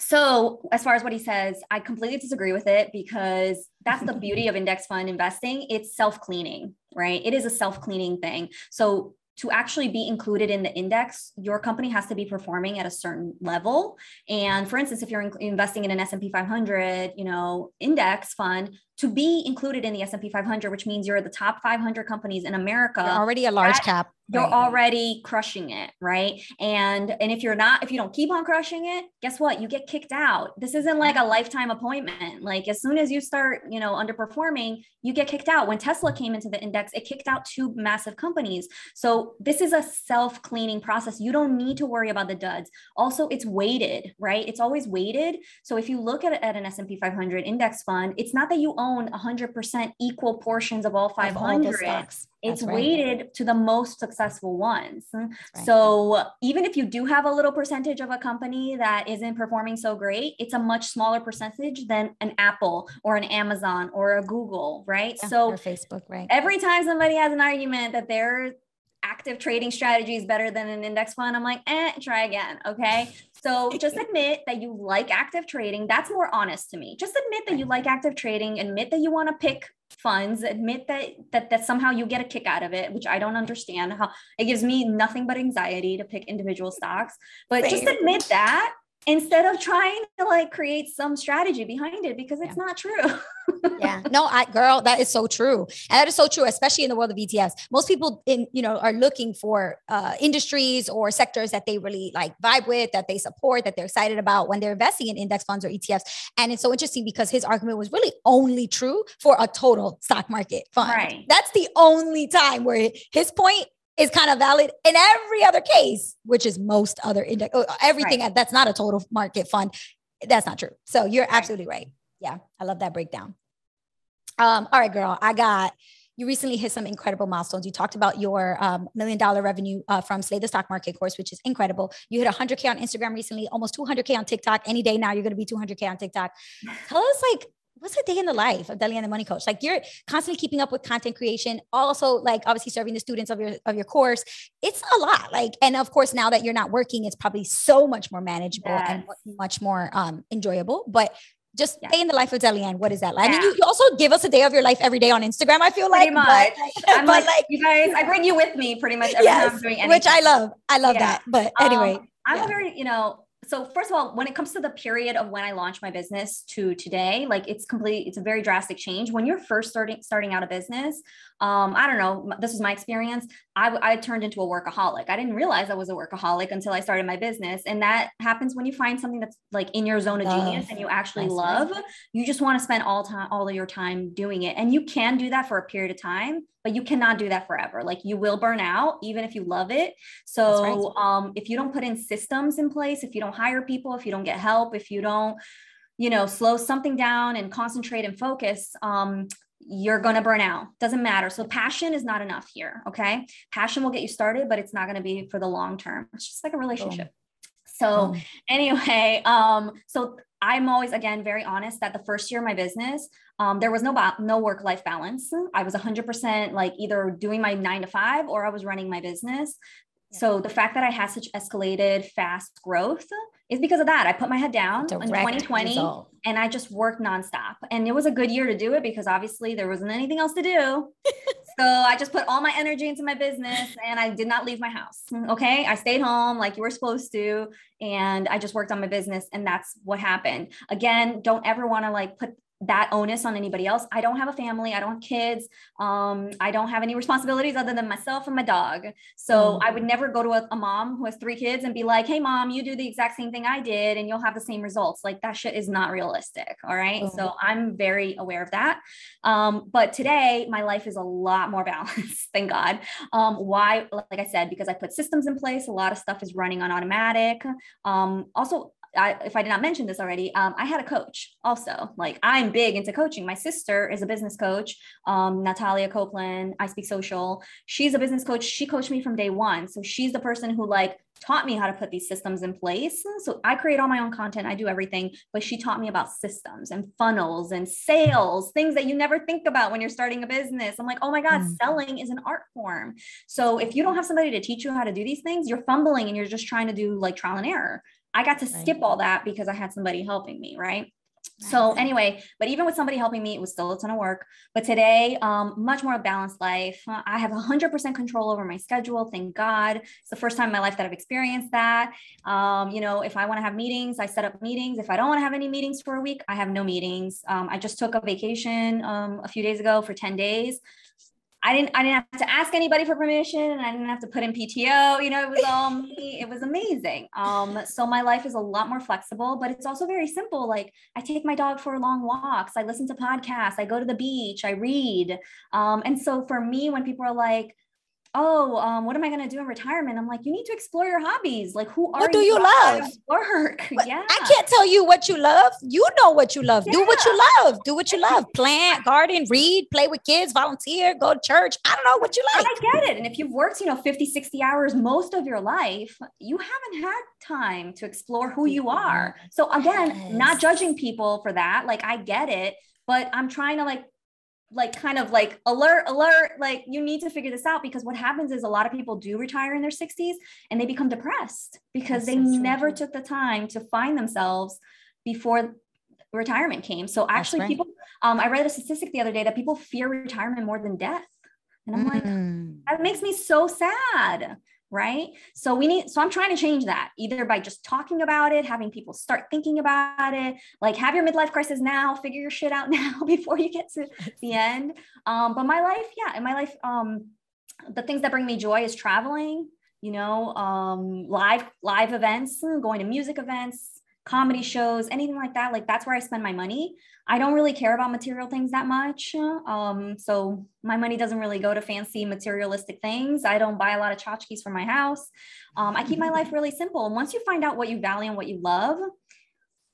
so, as far as what he says, I completely disagree with it because that's the beauty of index fund investing. It's self cleaning, right? It is a self cleaning thing. So, to actually be included in the index your company has to be performing at a certain level and for instance if you're in- investing in an s&p 500 you know index fund to be included in the s&p 500 which means you're the top 500 companies in america you're already a large cap you're already crushing it right? And and if you're not if you don't keep on crushing it guess what? You get kicked out. This isn't like a lifetime appointment. Like as soon as you start you know underperforming you get kicked out. When tesla came into the index it kicked out two massive companies. So this is a self cleaning process. You don't need to worry about the duds. Also it's weighted right? It's always weighted. So if you look at, at an s&p 500 index fund it's not that you own 100% equal portions of all 500 all it's right. weighted to the most successful ones. Right. So even if you do have a little percentage of a company that isn't performing so great, it's a much smaller percentage than an Apple or an Amazon or a Google, right? Yeah, so Facebook, right? Every time somebody has an argument that their active trading strategy is better than an index fund, I'm like, eh, try again. Okay. So just admit that you like active trading. That's more honest to me. Just admit that you like active trading, admit that you want to pick funds admit that that that somehow you get a kick out of it which i don't understand how it gives me nothing but anxiety to pick individual stocks but Same. just admit that instead of trying to like create some strategy behind it because it's yeah. not true. yeah. No, I girl, that is so true. And that is so true, especially in the world of ETFs. Most people in, you know, are looking for uh, industries or sectors that they really like vibe with, that they support, that they're excited about when they're investing in index funds or ETFs. And it's so interesting because his argument was really only true for a total stock market fund. Right. That's the only time where his point is kind of valid in every other case, which is most other index, uh, everything right. that's not a total market fund. That's not true. So you're absolutely right. Yeah, I love that breakdown. Um, all right, girl, I got you recently hit some incredible milestones. You talked about your um, million dollar revenue uh, from Slay the Stock Market course, which is incredible. You hit 100K on Instagram recently, almost 200K on TikTok. Any day now, you're going to be 200K on TikTok. Tell us, like, what's a day in the life of Delyanne the Money Coach? Like you're constantly keeping up with content creation, also like obviously serving the students of your of your course. It's a lot. Like, and of course, now that you're not working, it's probably so much more manageable yes. and much more um, enjoyable. But just yeah. day in the life of Delyanne. What is that like? Yeah. I mean, you, you, also give us a day of your life every day on Instagram. I feel like, pretty much. But, I'm but like, like, you guys, I bring you with me pretty much every yes, time I'm doing anything. Which I love. I love yeah. that. But anyway, um, I'm a very, you know, so first of all, when it comes to the period of when I launched my business to today, like it's complete, it's a very drastic change. When you're first starting starting out a business, um, I don't know, this is my experience. I, I turned into a workaholic. I didn't realize I was a workaholic until I started my business. And that happens when you find something that's like in your zone of love. genius and you actually that's love. Right. You just want to spend all time, all of your time doing it. And you can do that for a period of time, but you cannot do that forever. Like you will burn out, even if you love it. So right. um, if you don't put in systems in place, if you don't hire people, if you don't get help, if you don't, you know, slow something down and concentrate and focus, um, you're going to burn out. Doesn't matter. So passion is not enough here. Okay. Passion will get you started, but it's not going to be for the long term. It's just like a relationship. Oh. So oh. anyway, um, so I'm always again very honest that the first year of my business, um, there was no ba- no work life balance. I was 100% like either doing my nine to five or I was running my business. So the fact that I had such escalated fast growth is because of that. I put my head down in 2020 result. and I just worked nonstop. And it was a good year to do it because obviously there wasn't anything else to do. so I just put all my energy into my business and I did not leave my house. Okay. I stayed home like you were supposed to. And I just worked on my business. And that's what happened. Again, don't ever want to like put that onus on anybody else. I don't have a family. I don't have kids. Um, I don't have any responsibilities other than myself and my dog. So mm. I would never go to a, a, mom who has three kids and be like, hey, mom, you do the exact same thing I did and you'll have the same results. Like that shit is not realistic. All right. Mm. So I'm very aware of that. Um, but today, my life is a lot more balanced. thank God. Um, why? Like I said, because I put systems in place, a lot of stuff is running on automatic. Um, also, I, if I did not mention this already, um, I had a coach also. Like I'm big into coaching. My sister is a business coach, um, Natalia Copeland. I speak social. She's a business coach. She coached me from day one. So she's the person who like taught me how to put these systems in place. So I create all my own content. I do everything, but she taught me about systems and funnels and sales, things that you never think about when you're starting a business. I'm like, oh my God, mm. selling is an art form. So if you don't have somebody to teach you how to do these things, you're fumbling and you're just trying to do like trial and error. I got to skip all that because I had somebody helping me, right? Nice. So anyway, but even with somebody helping me, it was still a ton of work. But today, um, much more balanced life. I have 100% control over my schedule. Thank God. It's the first time in my life that I've experienced that. Um, you know, if I want to have meetings, I set up meetings. If I don't want to have any meetings for a week, I have no meetings. Um, I just took a vacation um, a few days ago for 10 days. I didn't I didn't have to ask anybody for permission and I didn't have to put in PTO. You know, it was all me. It was amazing. Um, so my life is a lot more flexible, but it's also very simple. Like I take my dog for long walks, I listen to podcasts, I go to the beach, I read. Um, and so for me, when people are like, oh, um, what am I going to do in retirement? I'm like, you need to explore your hobbies. Like, who are what do you, you love? Work. yeah. I can't tell you what you love. You know what you love. Yeah. Do what you love. Do what you love. Plant, garden, read, play with kids, volunteer, go to church. I don't know what you like. I get it. And if you've worked, you know, 50, 60 hours most of your life, you haven't had time to explore who you are. So again, yes. not judging people for that. Like, I get it. But I'm trying to like like kind of like alert alert like you need to figure this out because what happens is a lot of people do retire in their 60s and they become depressed because That's they so never took the time to find themselves before retirement came so actually right. people um, i read a statistic the other day that people fear retirement more than death and i'm mm. like that makes me so sad right? So we need so i'm trying to change that either by just talking about it having people start thinking about it like have your midlife crisis now figure your shit out now before you get to the end. Um but my life yeah in my life um the things that bring me joy is traveling you know um live live events going to music events comedy shows, anything like that. Like that's where I spend my money. I don't really care about material things that much. Um, so my money doesn't really go to fancy materialistic things. I don't buy a lot of tchotchkes for my house. Um, I keep my life really simple. And once you find out what you value and what you love,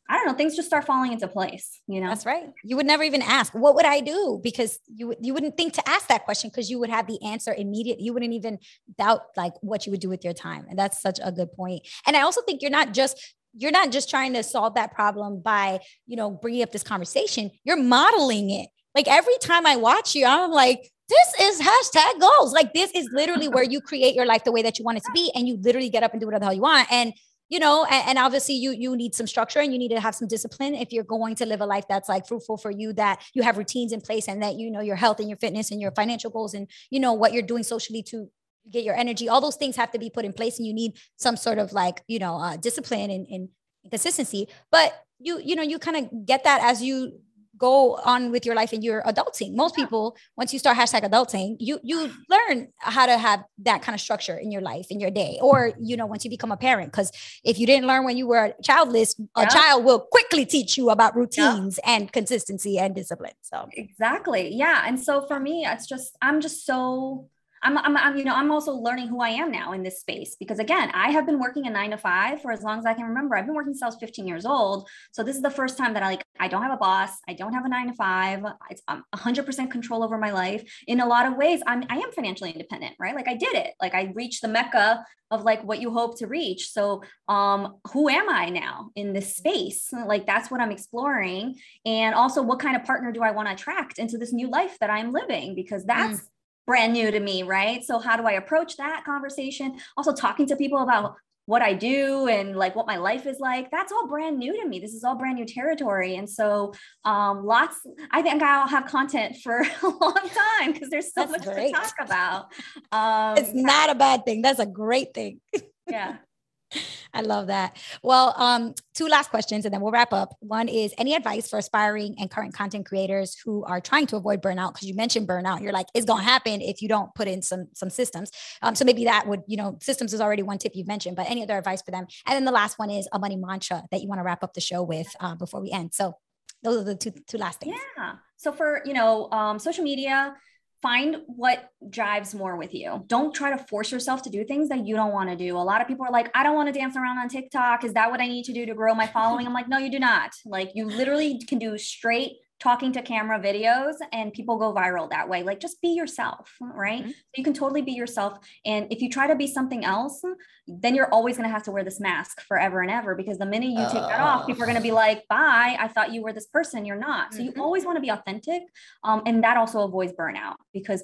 I don't know, things just start falling into place, you know. That's right. You would never even ask, what would I do? Because you you wouldn't think to ask that question because you would have the answer immediate. You wouldn't even doubt like what you would do with your time. And that's such a good point. And I also think you're not just you're not just trying to solve that problem by, you know, bringing up this conversation. You're modeling it. Like every time I watch you, I'm like, this is hashtag goals. Like this is literally where you create your life the way that you want it to be, and you literally get up and do whatever the hell you want. And you know, and, and, obviously you you need some structure and you need to have some discipline if you're going to live a life that's like fruitful for you, that you have routines in place and that you know your health and your fitness and your financial goals and you know what you're doing socially to get your energy all those things have to be put in place and you need some sort of like you know uh, discipline and, and consistency. But you, you know, you kind of get that as you go on with your life and you're adulting. Most people, once you start hashtag adulting, you you learn how to have that kind of structure in your life, in your day, or you know, once you become a parent. Because if you didn't learn when you were childless, yeah. a child will quickly teach you about routines yeah. and consistency and discipline. So exactly, yeah. And so for me, it's just I'm just so I'm, I'm, I'm, you know, I'm also learning who I am now in this space because again, I have been working a nine to five for as long as I can remember. I've been working since I was 15 years old. So this is the first time that I like, I don't have a boss. I don't have a nine to five. It's I'm 100% control over my life. In a lot of ways, I'm, I am financially independent, right? Like I did it. Like I reached the mecca of like what you hope to reach. So, um, who am I now in this space? Like that's what I'm exploring. And also what kind of partner do I want to attract into this new life that I'm living? Because that's, mm brand new to me, right? So how do I approach that conversation? Also talking to people about what I do and like what my life is like. That's all brand new to me. This is all brand new territory. And so um lots I think I'll have content for a long time because there's so That's much great. to talk about. Um it's not a bad thing. That's a great thing. yeah. I love that. Well, um, two last questions and then we'll wrap up. One is any advice for aspiring and current content creators who are trying to avoid burnout? Because you mentioned burnout. You're like, it's gonna happen if you don't put in some some systems. Um, so maybe that would, you know, systems is already one tip you've mentioned, but any other advice for them? And then the last one is a money mantra that you want to wrap up the show with uh, before we end. So those are the two two last things. Yeah. So for you know, um, social media, find what jives more with you. Don't try to force yourself to do things that you don't want to do. A lot of people are like, I don't want to dance around on TikTok. Is that what I need to do to grow my following? I'm like, no, you do not. Like, you literally can do straight talking to camera videos and people go viral that way. Like just be yourself, right? Mm-hmm. you can totally be yourself. And if you try to be something else, then you're always going to have to wear this mask forever and ever because the minute you take that off, people are going to be like, bye, I thought you were this person. You're not. So mm-hmm. you always want to be authentic. Um, and that also avoids burnout because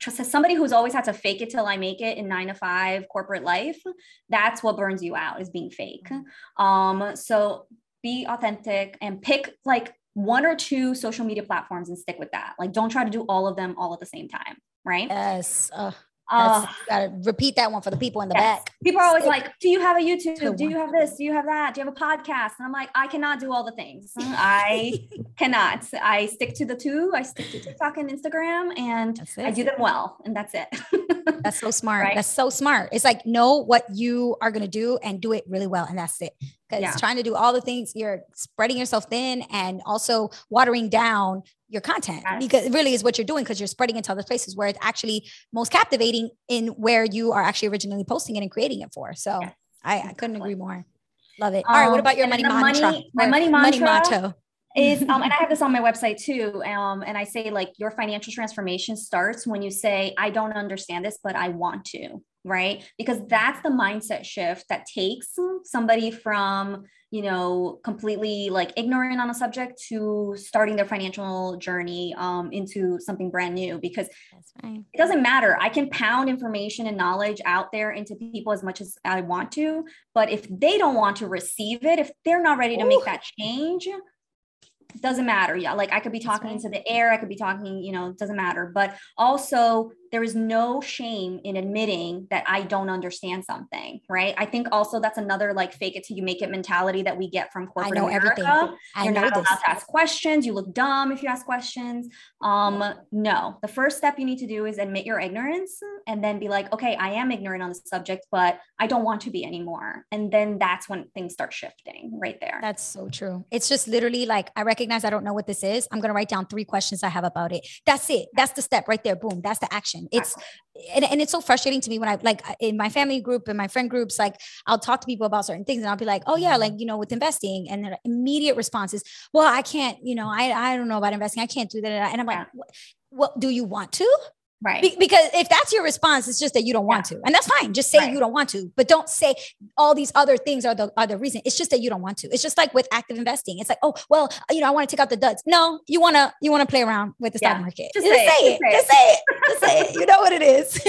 trust as somebody who's always had to fake it till I make it in nine to five corporate life, that's what burns you out is being fake. Mm-hmm. Um, so be authentic and pick like one or two social media platforms and stick with that. Like, don't try to do all of them all at the same time. Right. Yes. Uh, uh, gotta repeat that one for the people in the yes. back. People are always Stick like, "Do you have a YouTube? Do you have this? Do you have that? Do you have a podcast?" And I'm like, "I cannot do all the things. I cannot. I stick to the two. I stick to TikTok and Instagram, and I do them well, and that's it." that's so smart. Right? That's so smart. It's like know what you are gonna do and do it really well, and that's it because yeah. trying to do all the things you're spreading yourself thin and also watering down your content yes. because it really is what you're doing because you're spreading into other places where it's actually most captivating in where you are actually originally posting it and creating it for. So yes. I, I, couldn't agree more. Love it. All um, right. What about your money mantra? Money, my money mantra. Money motto is um, and I have this on my website too. Um, and I say like your financial transformation starts when you say, I don't understand this, but I want to right? Because that's the mindset shift that takes somebody from, you know, completely like ignorant on a subject to starting their financial journey um, into something brand new. Because right. it doesn't matter. I can pound information and knowledge out there into people as much as I want to. But if they don't want to receive it, if they're not ready to Ooh. make that change, it doesn't matter. Yeah. Like I could be talking right. into the air. I could be talking, you know, it doesn't matter. But also there is no shame in admitting that I don't understand something, right? I think also that's another like fake it till you make it mentality that we get from corporate I know America. Everything. I You're know not allowed to ask questions. You look dumb if you ask questions. Um, no, the first step you need to do is admit your ignorance and then be like, okay, I am ignorant on the subject, but I don't want to be anymore. And then that's when things start shifting right there. That's so true. It's just literally like, I recognize I don't know what this is. I'm going to write down three questions I have about it. That's it. That's the step right there. Boom. That's the action it's and, and it's so frustrating to me when I like in my family group and my friend groups, like I'll talk to people about certain things and I'll be like, oh yeah, mm-hmm. like, you know, with investing and their immediate response is, well, I can't, you know, I, I don't know about investing. I can't do that. And I'm like, what do you want to? Right. Be- because if that's your response, it's just that you don't want yeah. to. And that's fine. Just say right. you don't want to, but don't say all these other things are the other reason. It's just that you don't want to. It's just like with active investing. It's like, oh, well, you know, I want to take out the duds. No, you want to you want to play around with the yeah. stock market. Just, just, say, say, it. Just say it. Just say it. You know what it is.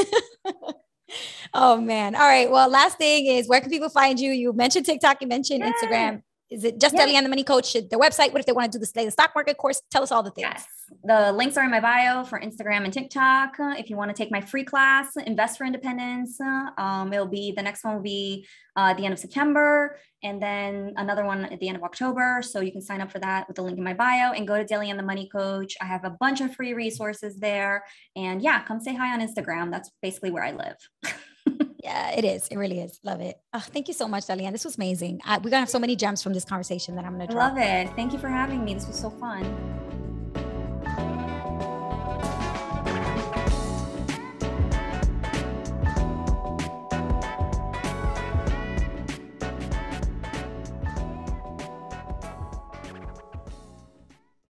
oh man. All right. Well, last thing is where can people find you? You mentioned TikTok, you mentioned Instagram is it just yeah. Delyanne the Money Coach? Their website? What if they want to do the Slay the Stock Market course? Tell us all the things. Yes. The links are in my bio for Instagram and TikTok. If you want to take my free class, Invest for Independence, um, it'll be the next one will be uh, at the end of September, and then another one at the end of October. So you can sign up for that with the link in my bio and go to Delyanne the Money Coach. I have a bunch of free resources there, and yeah, come say hi on Instagram. That's basically where I live. Yeah, it is. It really is. Love it. Oh, thank you so much, Delyanne. This was amazing. I, we're gonna have so many gems from this conversation that I'm gonna drop. Love it. Thank you for having me. This was so fun.